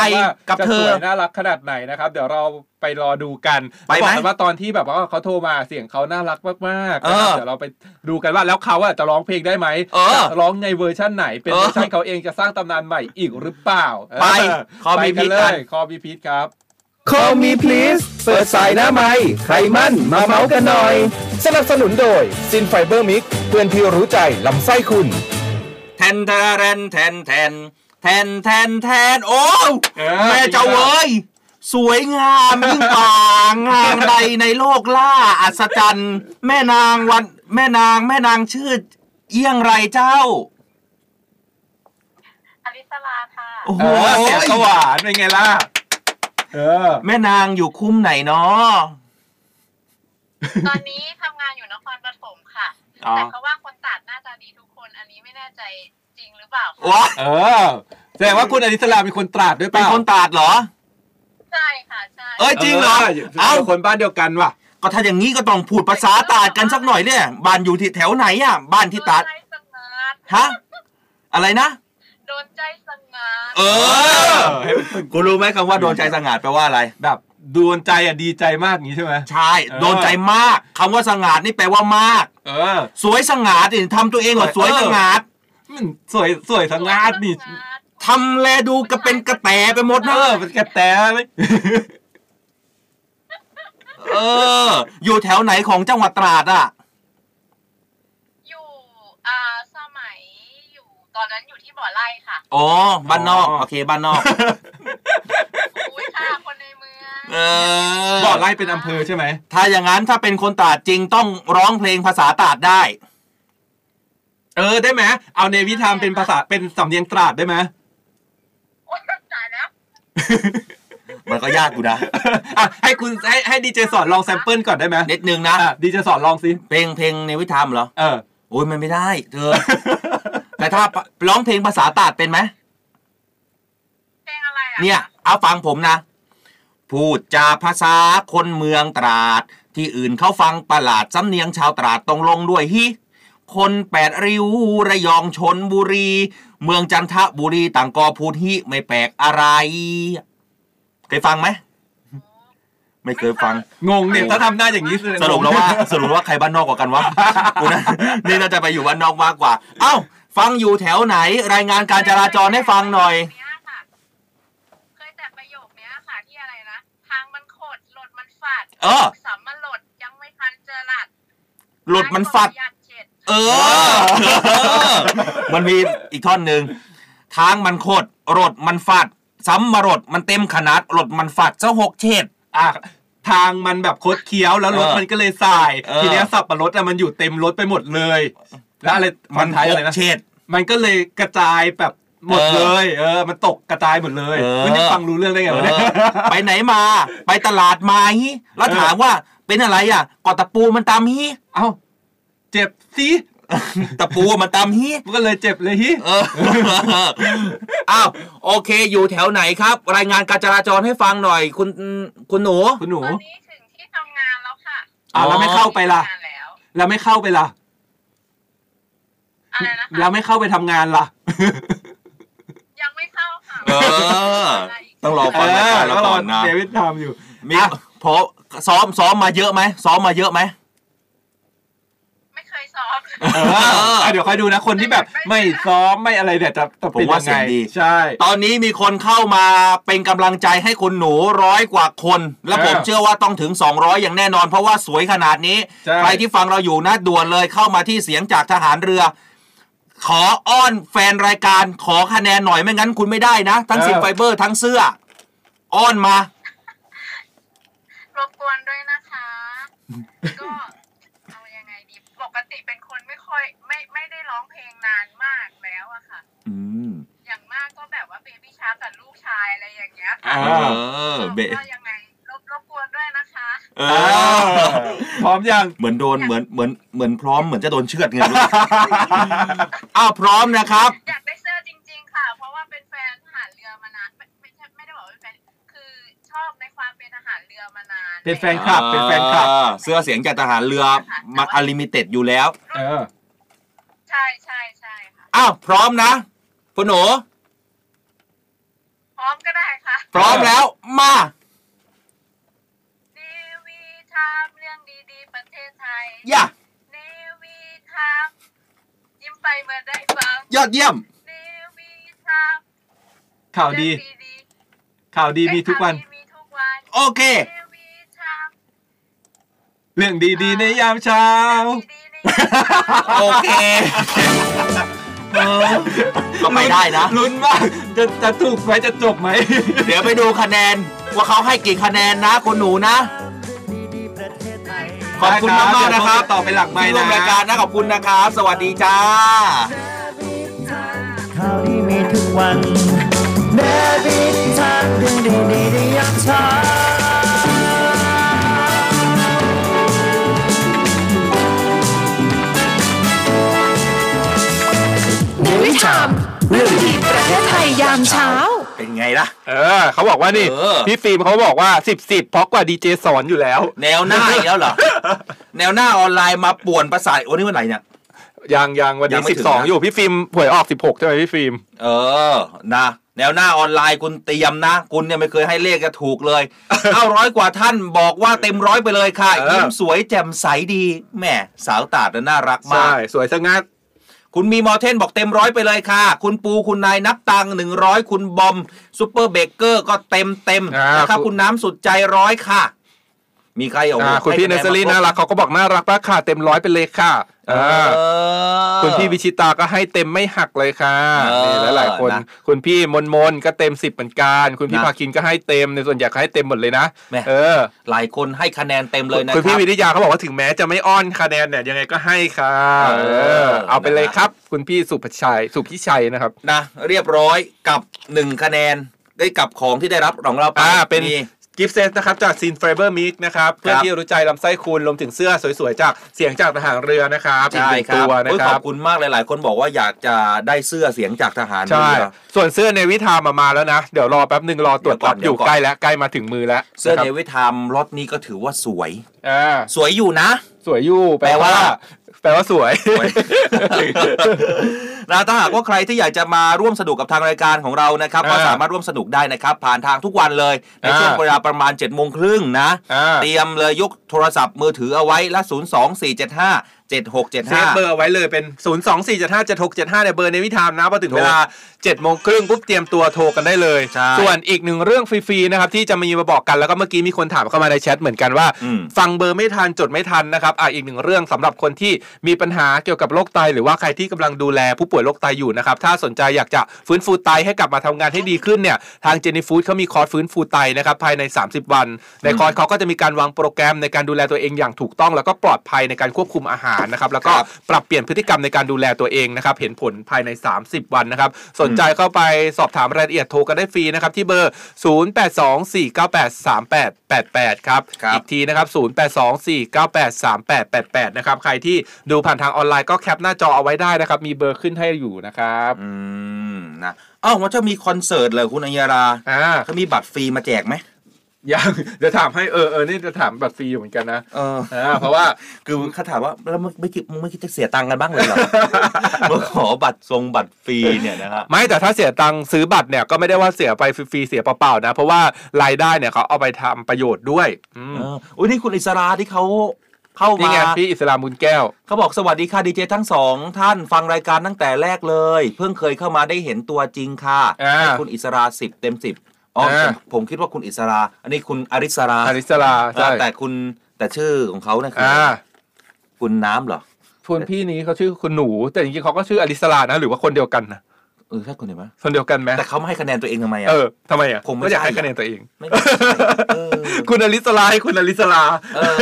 กับเธอจะสวยน่ารักขนาดไหนนะครับ เดี๋ยวเราไปรอดูกันไปไหมบอกกันว่าตอนที่แบบว่าเขาโทรมาเสียงเขาน่ารักมากๆเอนะครับอเดี๋ยวเราไปดูกันว่าแล้วเขาอะจะร้องเพลงได้ไหมเออจะร้องในเวอร์ชั่นไหน เป็นเออเวอร์ชันเขาเองจะสร้างตำนานใหม่อีกหรือเปล่า ไปเออคอมีไปกันพีทเลกันยคอมีพีทครับ Call me please เปิดสายหน้าไม้ใครมั่น มาเมาส์กันหน่อย สนับสนุนโดยซินไฟเบอร์มิกเพื่อนที่รู้ใจลำไส้คุณ แทนแทนแทนแทนแทนแทนแทนโอ้เออ แม่เจ้าเว้ย สวยงามยิ่งกว่างามใดในโลกล่าอัศจรรย์ แม่นางวัน แม่นางแม่นางชื่อเอี้ยงไรเจ้า อลิสลาค่ะ โอ้โหเออเสียงก็หวานเป็นไงล่ะ เออ แม่นางอยู่คุ้มไหนเนาะตอนนี้ทำงานอยู่นครปฐมค่ะ อ๋อแต่เขาว่าคนตัดหน้าตาดีทุกคน อันนี้ไม่แน่ใจจริงหรือเปล่าวะเออแสดงว่าคุณอดิศราเป็นคนตราดด้วยเปเป็นล่าคนตราดเหรอ ใช่ค่ะใช่เอ้ยจริงเหรอ เอ้าเอ้าคนบ้านเดียวกันว่ะ ก็ถ้าอย่างนี้ก็ต้องพูดภาษาตราดกันสักหน่อยเนี่ย บ้านอยู่ที่แถวไหนอะ บ้านที่ตราดโดนใจสงัดฮะ อะไรนะ โดนใจสงัดเออกูรู้ไหมคำว่าโดนใจสงัดแปลว่าอะไร แบบดวนใจอะดีใจมากอย่างนี้ใช่ไหมใช่เออโดนใจมากคำว่าสงัดนี่แปลว่ามาก เออ สวยสงัดนี่ทำตัวเองก่อนสวยสงัดมันสวยสวยทั้งงาดนี่สงัดทำแลดูกระเป็นกระแตไปหมดเอนะอเป็นแกะแตเลยเออ อยู่แถวไหนของจังหวัดตราดอะ อยู่อ่าสมัยอยู่ต อนนั้นอยู่ที่บ่อไร่ค่ะอ๋อบ้านนอก โอเคบ้านนอกอุ้ยค่ะคนในเมืองเออบ่อไร่เป็นอำเภอใช่ไหมถ้าอย่างนั้นถ้าเป็นคนตราดจริงต้องร้องเพลงภาษาตราดได้ เออได้ไหมเอาเนวิธามเป็นภาษาเป็นสำเนียงตราดได้ไหมโอ๊ยตายแล้วมันก็ยากอยู่นะอะให้คุณให้ให้ดีเจสอนลองแซมเปิลก่อนได้ไหมนิดนึงนะอะดีเจสอนลองสิเพลงเพลงในวิธามเหรอเออโอ้ยมันไม่ได้ เธอ แต่ถ้าร้องเพลงภาษาตราดเป็นไหมเพลงอะไรอะเนี่ยเอาฟังผมนะ พูดจาภาษาคนเมืองตราด ที่อื่นเขาฟังประหลาดสำเนียงชาวตราดตรงลงด้วยฮิคนแปดริ้วระยองชนบุรี เมืองจันทบุรีต่างก็พูดฮิไม่แปลกอะไร เคยฟังไหมไม่เคยฟัง งงเนี่ยถ้าทำหน้าอย่างนี้แดงสรุปแล้วว่า สรุปว่าใครบ้านนอกกว่ากันวะกูนะนี่น่าจะไปอยู่บ้านนอกมากกว่า เอ้า ฟังอยู่แถวไหน รายงานการจราจรให้ฟังหน่อยเนี้ยค่ะเคยแต่ประโยคเนี้ยค่ะที่อะไรนะ ทางมันขดหลดมันฝาดเออสัมมันหลดยังไม่ทันเจอหลัดหลุดมันฟัด ยัดเจ็ดเออ มันมีอีกท่อนหนึ่งทางมันโคตรรถมันฟัด ซ้ำมารถมันเต็มขนาดรถมันฟัดเจ้าหกเฉด อะทางมันแบบคดเคี้ยวแล้วรถเออมันก็เลยสาย เออ ทีเนี้ยสับปะรดอะมันอยู่เต็มรถไปหมดเลย แล้วอะไรมันท้ายหอะไรกนะเฉดมันก็เลยกระจายแบบหมดเออเลย เออ มันตกกระจายหมดเลยเออไม่ได้ฟังรู้เรื่องได้ไงวะเนี่ยเออไปไหนมา ไปตลาดมาฮิแล้วถามว่าเป็นอะไรอะกอตะปูมันตามฮิเอ้าเจ็บสิตะปูมันตามฮิมันก็เลยเจ็บเลยฮิเอออ้าวโอเค อยู่แถวไหนครับ รายงานการจราจรให้ฟังหน่อย คุณคุณหนู คุณหนูตอนนี้ถึงที่ทำงานแล้วค่ะอะ แล้วไม่เข้าไปล่ะทำงานแล้วแล้วไม่เข้าไปล่ะ อะไรนะคะแล้วไม่เข้าไปทำงานล่ะ ยังไม่เข้าค่ะเออ ต้องรอฟังรายการเราก่อนนะเดวิดทำอยู่ มีพอซ้อมซ้อมมาเยอะไหมซ้อมมาเยอะไหมเอออะเดี๋ยวคอยดูนะคนที่แบบไม่ซ้อมไม่อะไรเนี่ยจะจะผเป็มนว่ายังเสีไงยงดี ใช่ ตอนนี้มีคนเข้ามาเป็นกำลังใจให้คุณหนูร้อยกว่าคน และผมเออเชื่อว่าต้องถึง 200 อย่างแน่นอน เพราะว่าสวยขนาดนี้ ใช่ ใครที่ฟังเราอยู่นะด่วนเลยเข้ามาที่เสียงจากทหารเรือ ขออ้อนแฟนรายการขอคะแนนหน่อยไม่งั้นคุณไม่ได้นะ ทั้งสิบไฟเบอร์ทั้งเสื้อ อ้อนมารบกวนด้วยนะคะ ก็เอายังไงดีปกติเป็นคนไม่ค่อย ไม่ไม่ได้ร้องเพลงนานมากแล้วอะค่ะ อืมอย่างมากก็แบบว่าเบบี้ชาร์กับลูกชายอะไรอย่างเงี้ยเอค่ะอเบะก็ยังไงรบรบกวนด้วยนะคะเออ พร้อมยังเหมือนโดนเหมือนเหมือนเหมือนพร้อมเหมือนจะโดนเชือดไงรู้อ้าวพร้อมนะครับ อยากได้เสื้อจริง ๆ ค่ะ เพราะว่าเป็นแฟนทหารเรือมานานไม่ไม่ใช่ไม่ได้บอกว่าเป็นแฟนคือชอบในความเป็นทหารเรือมานานเป็นแฟนคลับเป็นแฟนคลับอ่าเสื้อเสียงจากทหารเรือมาอ่า limited อยู่แล้ว เออ ใช่ใช่ใช่ค่ะอ้าวพร้อมนะคุณหนูพร้อมก็ได้ค่ะ พร้อมแล้วมา ยอย่าเนวีทำยิ้มไปเมื่อได้ฟังยอดเยี่ยม เนวีทำข่าวดีข่าวดีมีทุกวันโอเคเรื่องดีๆในยามเช้าโอเคเออก็ไปได้นะ ลุ้นมากจะจะถูกไหมจะจบไหม เดี๋ยวไปดูคะแนน ว่าเขาให้กี่คะแนนนะคุณหนูนะ ขอบคุณมากมากๆนะครับต่อไปหลักไม้ที่ร่วมนะรายการนะขอบคุณนะครับ สวัสดีจ้าข่าวดีมีทุกวันเนบิทานเรื่องดีๆในยามเช้าในวิถามเรื่องดีประเทศไทยยามเช้า เป็นไงล่ะ เออเขาบอกว่านี่เออ พี่ฟิล์มเขาบอกว่าสิบสิบเพราะกว่าดีเจสอนอยู่แล้ว แนวหน้าอีกแล้วเหรอ แนวหน้าออนไลน์มาป่วนประสาทวันนี้วันไหนเนี่ย ยังยังวันยันี้งไม่สิบถึงสองนะ อยู่พี่ฟิล์มหวยออกสิบหกใช่ไหมพี่ฟิล์มเออ นะ แนวหน้าออนไลน์คุณเตรียมนะ คุณเนี่ยไม่เคยให้เลขจะถูกเลย เอาร้อยกว่าท่านบอกว่าเต็มร้อยไปเลยค่ะเออยิ้มสวยแจ่มใสดี แหมสาวตาดน่ารักมาใช่กสวยสงัด คุณมีมอเทนบอกเต็มร้อยไปเลยค่ะ คุณปูคุณนายนับตังหนึ่งร้อยคุณบอมซูเปอร์เบเกอร์ก็เต็มเต็มๆอ่านนะครับคุณคุณน้ำสุดใจร้อยค่ะ มีใครเอาอ่าคุณพี่เนสซอรี่น่ารักเขาก็บอกน่ารักมากค่ะ เต็มร้อยไปเลยค่ะเออ่าอคุณพี่วิชิตาก็ให้เต็มไม่หักเลยค่ะเออนี่หลายๆคนนะคุณพี่มนมนก็เต็มสิบเหมือนกัน คุณพี่นะภาคินก็ให้เต็มในส่วนใหญ่ก็ให้เต็มหมดเลยนะแม่เออ หลายคนให้คะแนนเต็มเลยนะคุณคพี่รับวิทยาเขาบอกว่าถึงแม้จะไม่อ้อนคะแนนเนี่ยยังไงก็ให้ค่ะเออ เออเอาไปเลยนะฮะครับ คุณพี่สุภชัยสุพิชัยนะครับนะเรียบร้อยกับหนึ่งคะแนนได้กับของที่ได้รับของเราไปอ่าเป็นมี gift set นะครับจากซีนไฟเบอร์มิกนะครับเพื่อที่รู้ใจลำไส้คุณรวมถึงเสื้อสวยๆ จากเสียงจากทหารเรือนะครับอีกใช่หนึ่งตัวนะครับวนะโอ้ยขอบคุณมากครับหลายๆ คนบอกว่าอยากจะได้เสื้อเสียงจากทหารเรือใช่ส่วนเสื้อในวิธามามาแล้วนะ เดี๋ยวรอแป๊บหนึ่งรอตรวจเดี๋ยวก่รัอนบอยู่เดี๋ยวก่อนใกล้แล้วใกล้มาถึงมือแล้ว เสื้อนะคเนรับวิทามรถนี้ก็ถือว่าสวยอ่าสวยอยู่นะ สวยอยู่แปลแปลว่าว่า แปลว่าสวย นะถ้าหากว่าใครที่อยากจะมาร่วมสนุกกับทางรายการของเรานะครับอ่าก็สามารถร่วมสนุกได้นะครับ ผ่านทางทุกวันเลย ในช่วงอ่าเวลาประมาณ7จ็ดโมงครึ่งนะอ่าเตรียมเลยยกโทรศัพท์มือถือเอาไว้ละ 0 2 4 7 5 7 6 7เซฟเบอ5ร์เอาไว้เลยเป็น 0 2 4 7 5 7 6 7 5เนี่ยเบอร์ในวิธามนะพอถึงเวลา7โมงครึ่งปุ๊บเตรียมตัวโทรกันได้เลย ใช่ส่วนอีกหนึ่งเรื่องฟรีๆนะครับที่จะมีมาบอกกันแล้วก็เมื่อกี้มีคนถามเข้ามาในแชทเหมือนกันว่า อืม ฟังเบอร์ไม่ทันจดไม่ทันนะครับอะอีกหนึ่งเรื่องสำหรับคนที่มีปัญหาเกี่ยวกับโรคไต หรือว่าใครที่กำลังดูแลผู้ป่วยโรคไตอยู่นะครับถ้าสนใจอยากจะฟื้นฟูไตให้กลับมาทำงานให้ดีขึ้นเนี่ยทางเจนี่ฟู้ดเขามีคอร์สฟื้นฟูไตนะครับภายใน 30 วัน ในคอร์สเขาก็จะมีการวางโปรแกรมในการดูแลตัวเองอย่างถูกต้องแล้วก็ปลอดภัยในการควบคุมอาหารนะครับแล้วก็ครับปรับเปลี่ยนพฤติกรรมในการดูแลตัวเองนะครับเห็นผลภายใน 30 วันนะครับสนใจเข้าไปสอบถามรายละเอียดโทรกันได้ฟรีนะครับที่เบอร์ 0824983888 ครับครับอีกทีนะครับ0824983888 นะครับใครที่ดูผ่านทางออนไลน์ก็ cap หน้าจอเอาไว้ได้นะครับมีเบอร์ขึ้นให้อยู่นะครับอืมนะอ้าวว่าจะมีคอนเสิร์ตเลยคุณอัญญาราอ่าเขามีบัตรฟรีมาแจกไหม ยังเดี๋ยวถามให้เออเออนี่จะถามบัตรฟรีอยู่เหมือนกันนะเอออ่าเพราะว่าคือเขาถามว่าแล้วมึงไม่คิดมึงไม่คิดจะเสียตังค์กันบ้างเลยเหรอมาขอบัตรทรงบัตรฟรีเนี่ยนะฮะไม่แต่ถ้าเสียตังค์ซื้อบัตรเนี่ยก็ไม่ได้ว่าเสียไปฟรีๆเสียเปล่าๆนะ เพราะว่ารายได้เนี่ยเขาเอาไปทำประโยชน์ด้วยอืมเอออุ้ยนี่คุณอิสราที่เขาเข้านี่มา ไงพี่อิสลามบุญแก้ว เขาบอกสวัสดีค่ะดีเจทั้งสองท่านฟังรายการตั้งแต่แรกเลย เพิ่งเคยเข้ามาได้เห็นตัวจริงค่ะอ่า ให้คุณอิสราสิบเต็มสิบ อ๋ออ่าผม ผมคิดว่าคุณอิสรา อันนี้คุณอริสราอาริสลาใช่เออแต่คุณแต่ชื่อของเขานะคืออ่าคุณน้ำเหรอ คุณพี่นี้เขาชื่อคุณหนู แต่จริงๆเขาก็ชื่ออลิสลานะ หรือว่าคนเดียวกันนะ เออใช่คนเดียวไหมคนเดียวกันไหมแต่เขาไม่ให้คะแนนตัวเองทำไมอะเออทำไมอะคงไม่ก็อยากใช่ให้คะแนนตัวเองไม่น่าจะใช่เออคุณอลิสลาให้คุณอลิสลาเออ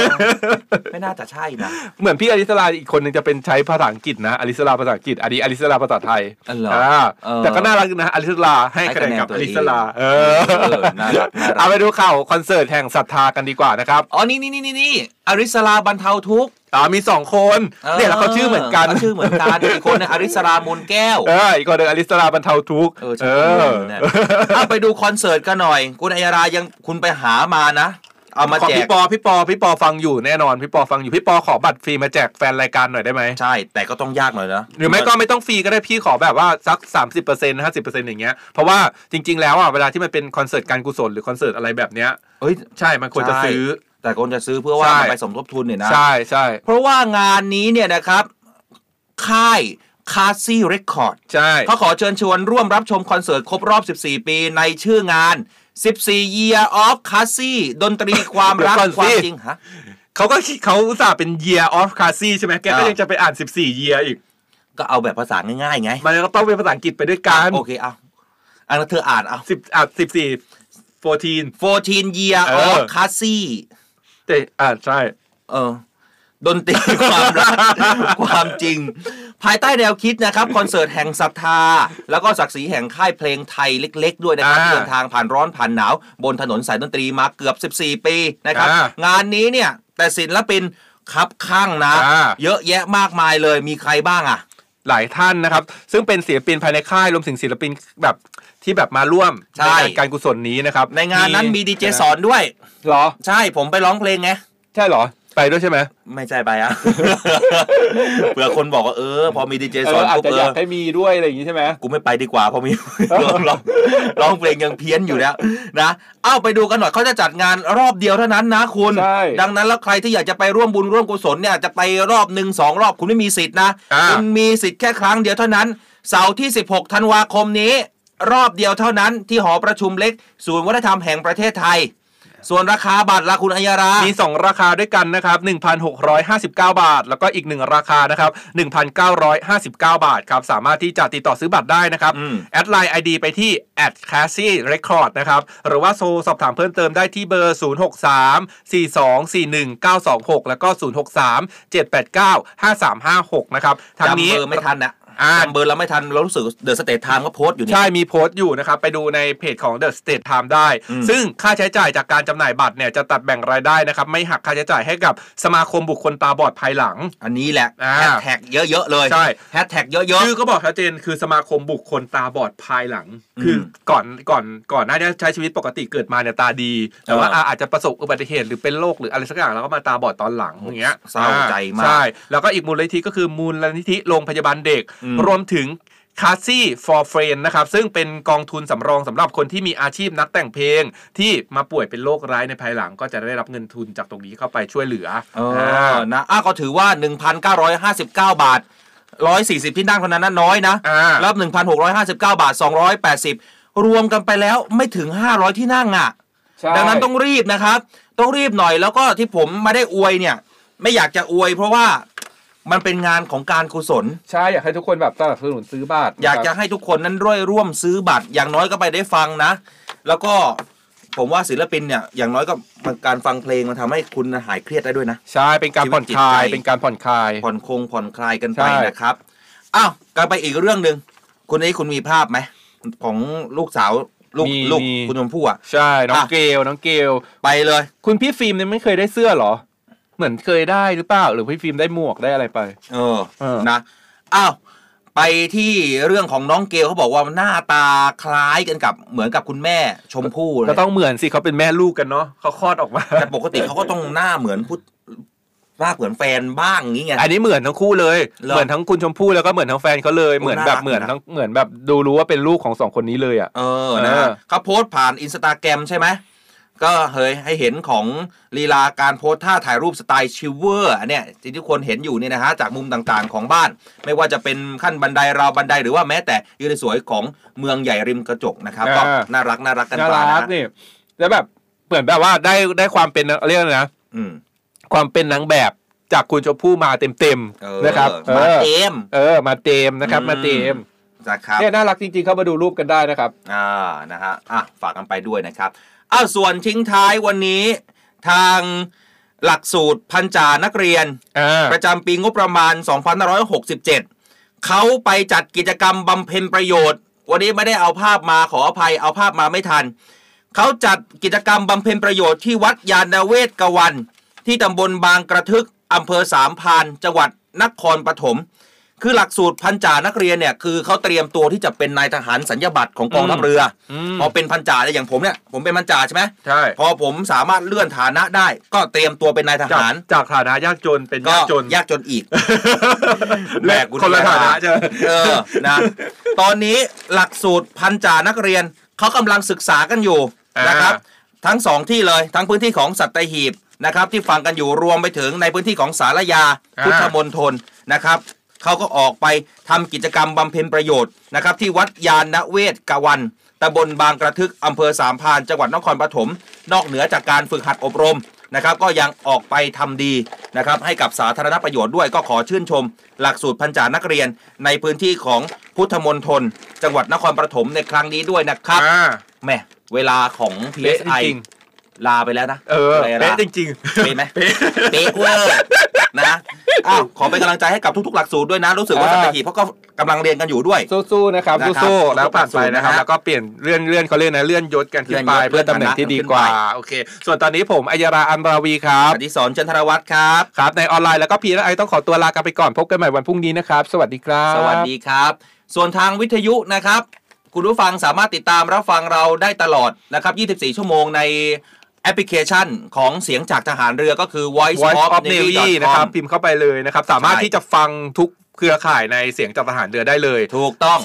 ไม่น่าจะใช่นะเหมือนพี่อลิสลาอีกคนหนึงจะเป็นใช้ภาษาอังกฤษนะอลิสลาภาษาอังกฤษอันนี้อลิสลาภาษาไทยอ๋อเหรออ่าเออแต่ก็น่ารักนะอลิสลาให้คะแนนกับให้คะแนนตัวอเองลิสลาเออเออน่ารักน่ารักเอาไปดูข่าวคอนเสิร์ตแห่งศรัทธากันดีกว่านะครับอ๋อนี่นี่นี่นี่นี่อริสราบรรเทาทุกข์ อ่ามีสองคนเนี่ยแล้วเขาชื่อเหมือนกันขาชื่อเหมือนกันอีกคนนึงอริสรามูลแก้วเอออีกคนหนึ่งอลิสลาบรรเทาทุกข์เออใช่เนี่ยเอาไปดูคอนเสิร์ตกันหน่อย คุณอัยรายังคุณไปหามานะเอามาขอแจกพี่ปอพี่ปอพี่ปอฟังอยู่แน่นอนพี่ปอฟังอยู่พี่ปอขอบัตรฟรีมาแจกแฟนรายการหน่อยได้ไหมใช่ แต่ก็ต้องยากหน่อยนะหรือไม่ก็ไม่ต้องฟรีก็ได้พี่ขอแบบว่าสัก 30% 50%อย่างเงี้ยเพราะว่าจริง ๆ แล้วอะเวลาที่มันเป็นคอนเสิร์ตการกุศลหรือคอนเสิร์ตอะไรแบบเนี้ยเฮ้ยใช่มันควรจะซื้อใช่ แต่คนจะซื้อเพื่อว่าใช่มันไปสมทบทุนเนี่ยนะ ใช่ใช่เพราะว่างานนี้เนี่ยนะครับ ค่ายคาซี่เรคคอร์ดใช่ เขาขอเชิญชวนร่วมรับชมคอนเสิร์ตครบรอบ 14 ปีในชื่องาน 14 Year of c a s s i ดนตรีความรักความจริงฮะ เขาก็คิดเขาอุตส่าห์เป็น year of c a s s i ใช่ไหมแกก็อ่ายั ยังจะไปอ่าน 14 year อีก ก็เอาแบบภาษาง่ายๆไงมันก็ต้องเป็นภาษาอังกฤษไปด้วยกันโอเคเอาอันนั้นเธออ่านเอาสิบอะสิบสี่14 14 Year เออ of c a s s i แต่อ่าใช่ เออ ดนตรีความรัก ความจริง ภายใต้แนวคิดนะครับ คอนเสิร์ตแห่งศรัทธา แล้วก็ศักดิ์ศรีแห่งค่ายเพลงไทยเล็ก ๆ ด้วยนะครับอ่าที่เดินทางผ่านร้อนผ่านหนาว บนถนนสายดนตรีมาเกือบ 14 ปีนะครับ อ่างานนี้เนี่ย แต่ศิลปินครับข้างนะ อ่า เยอะแยะมากมายเลยมีใครบ้างอะ หลายท่านนะครับ ซึ่งเป็นศิลปินภายในค่ายรวมถึงศิลปินแบบ ที่แบบมาร่วมใช่ในการกุศลนี้นะครับในงานนั้นมีดีเจสอนด้วย เหรอ ใช่ผมไปร้องเพลงไง ใช่เหรอ ไปด้วยใช่ไหมไม่ใช่ไปอะ เผื่อคนบอกว่าเออ พอมีดีเจเอสออนอาจปุ๊บจะเออยาอกให้มีด้วยอะไรอย่างงี้ใช่ไหม กูไม่ไปดีกว่าเพราะมีร้องร้องร้องเพลงยังเพี้ยนอยู่แล้วนะเอ้าไปดูกันหน่อยเขาจะจัดงานรอบเดียวเท่านั้นนะคุณ ใช่ ดังนั้นแล้วใครที่อยากจะไปร่วมบุญร่วมกุศลเนี่ยจะไปรอบหนึ่งสองรอบคุณไม่มีสิทธิ์นะอ่า คุณมีสิทธิ์แค่ครั้งเดียวเท่านั้นเสาร์ที่ 16ธันวาคมนี้ รอบเดียวเท่านั้นที่หอประชุมเล็ก ศูนย์วัฒนธรรมแห่งประเทศไทย ส่วนราคาบัตรละคุณอัยยารามี 2 ราคาด้วยกันนะครับ 1,659 บาท แล้วก็อีก 1 ราคานะครับ 1,959 บาทครับ สามารถที่จะติดต่อซื้อบัตรได้นะครับอืมแอดไลน์ ID ไปที่ at c a s s i record นะครับ หรือว่าโทรสอบถามเพิ่มเติมได้ที่เบอร์ 063 4241 926 แล้วก็ 063 789 5356 นะครับทางจำนี้เบอร์ไม่ทันนะอ่า จำเบอร์เราไม่ทันเรารู้สึก The State Time ก็โพสต์อยู่นี่ ใช่มีโพสต์อยู่นะครับ ไปดูในเพจของ The State Time ได้ อืม ซึ่งค่าใช้จ่ายจากการจำหน่ายบัตรเนี่ยจะตัดแบ่งรายได้นะครับ ไม่หักค่าใช้จ่ายให้กับสมาคมบุคคลตาบอดภายหลัง อันนี้แหละอ่าแฮชแท็กเยอะ ๆ เลยใช่ แฮชแท็กเยอะ ชื่อก็บอกชัดเจนคือสมาคมบุคคลตาบอดภายหลัง อืมคือก่อนก่อนก่อนหน้านี้ใช้ชีวิตปกติเกิดมาเนี่ยตาดี แต่ว่าเอออะอาจจะประสบอุบัติเหตุหรือเป็นโรคหรืออะไรสักอย่างแล้วก็มาตาบอดตอนหลังอย่างเงี้ยเศร้าใจมาก ใช่แล้วก็อีกมูลนิธิก็คือมูลนิธิโรงพยาบาลเด็กอืมรวมถึงคาซี่ for friend นะครับ ซึ่งเป็นกองทุนสำรองสำหรับคนที่มีอาชีพนักแต่งเพลง ที่มาป่วยเป็นโรคร้ายในภายหลังก็จะได้รับเงินทุนจากตรงนี้เข้าไปช่วยเหลือๆเออนะอะก็ถือว่า 1,959 บาท 140 ที่นั่งเท่านั้นนะน้อยนะอ่ารับ1,659 บาท 280 รวมกันไปแล้วไม่ถึง 500 ที่นั่งอะใช่ดังนั้นต้องรีบนะครับ ต้องรีบหน่อยแล้วก็ที่ผมมาได้อวยเนี่ย ไม่อยากจะอวยเพราะว่า มันเป็นงานของการกุศล ใช่อยากให้ทุกคนแบบสนับสนุนซื้อบัตรอยากจะให้ทุกคนนั้นร่วยร่วมซื้อบัตร อย่างน้อยก็ไปได้ฟังนะ แล้วก็ผมว่าศิลปินเนี่ยอย่างน้อยก็มันการฟังเพลงมันทำให้คุณหายเครียดได้ด้วยนะ ใช่เป็นการผ่อนคลายชีวิตจิตใจเป็นการผ่อนคลาย ผ่อนคงผ่อนคลายกันไปใช่นะครับอ้าวกันไปอีกเรื่องหนึ่งคุณนี้คุณมีภาพไหมของลูกสาวลูกมีลูกมีคุณชมพู่อะใช่น้องอะเกลน้องเกลไปเลย คุณพี่ฟิล์มเนี่ยไม่เคยได้เสื้อเหรอ เหมือนเคยได้หรือเปล่า หรือพี่ฟิล์มได้หมวกได้อะไรไป เออเออ นะอ้าวไปที่เรื่องของน้องเกลเขาบอกว่าหน้าตาคล้ายกันกับเหมือนกับคุณแม่ชมพู่เลยก็ต้องเหมือนสิเขาเป็นแม่ลูกกันเนาะเขาคลอดออกมา แต่ปกติเขาก็ต้องหน้าเหมือนพุทหน้าเหมือนแฟนบ้างอย่างงี้ไง อันนี้เหมือนทั้งคู่เลย เหรอเหมือนทั้งคุณชมพู่แล้วก็เหมือนทั้งแฟนเขาเลยโอ้เหมือนแบบน่ารัก เหมือนนะทั้งเหมือนแบบดูรู้ว่าเป็นลูกของสองคนนี้เลยอะ เออนะเออ เขาโพสต์ผ่านอินสตาแกรมใช่ไหม ก็เฮ้ยให้เห็นของลีลาการโพสท่าถ่ายรูปสไตล์ chill เวอร์อันเนี่ยที่ทุกคนเห็นอยู่เนี่ยนะฮะจากมุมต่างๆของบ้าน ไม่ว่าจะเป็นขั้นบันไดราวบันไดหรือว่าแม้แต่ยืนสวยของเมืองใหญ่ริมกระจกนะครับก็น่ารักน่ารักกันน่าไปรันะกฮะนี่แล้วแบบเหมือนแบบว่าได้ได้ความเป็นเรียกอะไรนะอืมความเป็นนางแบบจากคุณชมพู่มาเต็มเต็มๆเออนะครับมาออเต็มเออมาเต็มนะครับอืมมาเต็มนะครับเนี่ยน่ารักจริงๆเข้ามาดูรูปกันได้นะครับอ่านะฮะอะฝากกันไปด้วยนะครับ อ้าวส่วนทิ้งท้ายวันนี้ทางหลักสูตรพันจานักเรียนอ่าประจำปีงบประมาณ 2567 เขาไปจัดกิจกรรมบำเพ็ญประโยชน์ วันนี้ไม่ได้เอาภาพมาขออภัยเอาภาพมาไม่ทัน เขาจัดกิจกรรมบำเพ็ญประโยชน์ที่วัดยานาเวศกวัน ที่ตำบลบางกระทึกอำเภอสามพรานจังหวัดนครปฐม คือหลักสูตรพันจ่านักเรียนเนี่ยคือเขาเตรียมตัวที่จะเป็นนายทหารสัญญาบัตรของกองทัพเรืออมพอเป็นพันจ่าเนี่ยอย่างผมเนี่ยผมเป็นพันจ่าใช่ไหมใช่พอผมสามารถเลื่อนฐานะได้ ก็เตรียมตัวเป็นนายทจากหาร จากฐานะยากจนเป็นก็ยากจนยากจนอีกแบกกุญคนละแจฐานะมาใช่ไหมเออนะตอนนี้หลักสูตรพันจ่านักเรียนเขากำลังศึกษากันอยู่นะครับทั้งสองที่เลยทั้งพื้นที่ของสัตหีบนะครับที่ฟังกันอยู่รวมไปถึงในพื้นที่ของสารยาอ่าพุทธมณฑลนะครับ เขาก็ออกไปทำกิจกรรมบำเพ็ญประโยชน์นะครับที่วัดยานนเวศกวันตำบลบางกระทึกอำเภอสามพรานจังหวัดนครปฐมนอกเหนือจากการฝึกหัดอบรมนะครับก็ยังออกไปทำดีนะครับให้กับสาธารณประโยชน์ด้วยก็ขอชื่นชม หลักสูตรพันจานักเรียนในพื้นที่ของพุทธมณฑลจังหวัดนครปฐมในครั้งนี้ด้วยนะครับอ่าแหม่เวลาของเป๊ะ PSI จริง ลาไปแล้วนะเออวลาเป๊ะจริงเป๊ะไหมเป๊ะเวอร์นะอ้าวขอเป็นกำลังใจให้กับทุกๆ หลักสูตรด้วยนะ รู้สึกว่าอ่าสัตหีบเขาก็กำลังเรียนกันอยู่ด้วยๆสู้ๆนะครับนะครับสู้ๆแล้วผ่านไปนะครับสู้ๆนะฮะแล้วก็เปลี่ยนเลื่อนเลื่อนเขาเรียกนะเลื่อนยศกันขึ้นไปเลื่อนยศเพื่อตำแหน่งที่ดีกว่าเลื่อนฐานะโอเค ส่วนตอนนี้ผมอัยราอันราวีครับอดิศรจันทรวัตรครับครับ ในออนไลน์แล้วก็พีและไอต้องขอตัวลากันไปก่อนพบกันใหม่วันพรุ่งนี้นะครับ สวัสดีครับ สวัสดีครับ ส่วนทางวิทยุนะครับคุณผู้ฟังสามารถติดตามรับฟังเราได้ตลอดนะครับ 24 ชั่วโมงใน แอปพลิเคชันของเสียงจากทหารเรือก็คือ voice Voice of of navy Navy นะครับพิมพ์เข้าไปเลยนะครับ สามารถใช่ที่จะฟังทุกเครือข่ายในเสียงจากทหารเรือได้เลย ถูกต้อง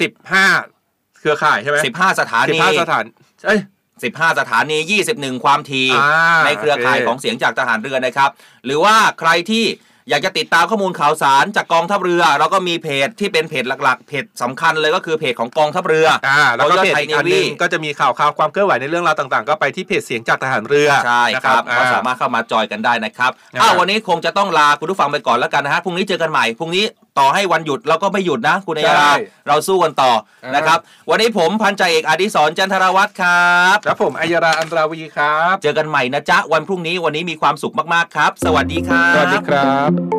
15 เครือข่ายใช่ไหม15สถานี15สถานเอ้ย15 สถานี 21 ความทีอ่าในเครือข่ายโอเคของเสียงจากทหารเรือนะครับ หรือว่าใครที่ อยากจะติดตามข้อมูลข่าวสารจากกองทัพเรือเราก็มีเพจที่เป็นเพจหลักๆ เพจสำคัญเลยก็คือเพจของกองทัพเรืออ่าแล้วก็เพจไทยอีกเนอันหนึวีงก็จะมีข่าวข่าวความเคลื่อนไหวในเรื่องราวต่างๆ ก็ไปที่เพจเสียงจากทหารเรือใช่นะครับอ่ก็สามารถเข้ามาจอยกันได้นะครับนะครับอ้าววันนี้คงจะต้องลาคุณผู้ฟังไปก่อนแล้วกันนะฮะพรุ่งนี้เจอกันใหม่พรุ่งนี้ ต่อให้วันหยุดเราก็ไม่หยุดนะ คุณนายาใช่เราสู้กันต่ออ่านนะครับ วันนี้ผมพันจ่าเอกอดิศรจันทรวัตรครับแล้วผมอัยราอันราวีครับ เจอกันใหม่นะจ๊ะวันพรุ่งนี้วันนี้มีความสุขมากๆครับ สวัสดีครับ สวัสดีครับ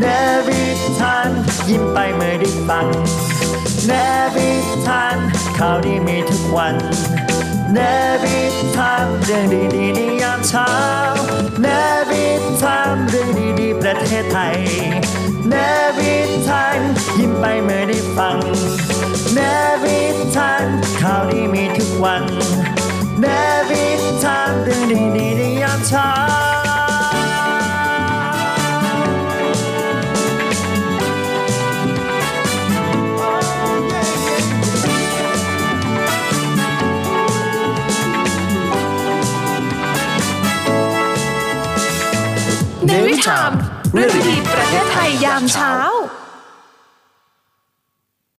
เนวิทานยิ้มไปเมื่อได้ฟังเนวิทานข่าวดีมีทุกวันเนวิทามเรื่องดีๆในยามเช้าเนวิทามเรื่องดีๆประเทศไทยเนวิทานยิ้มไปเมื่อได้ฟังเนวิทานข่าวดีมีทุกวันเนวิทามเรื่องดีๆในยามเช้า ในวิถามเรื่องดีประเทศไทยยามเช้า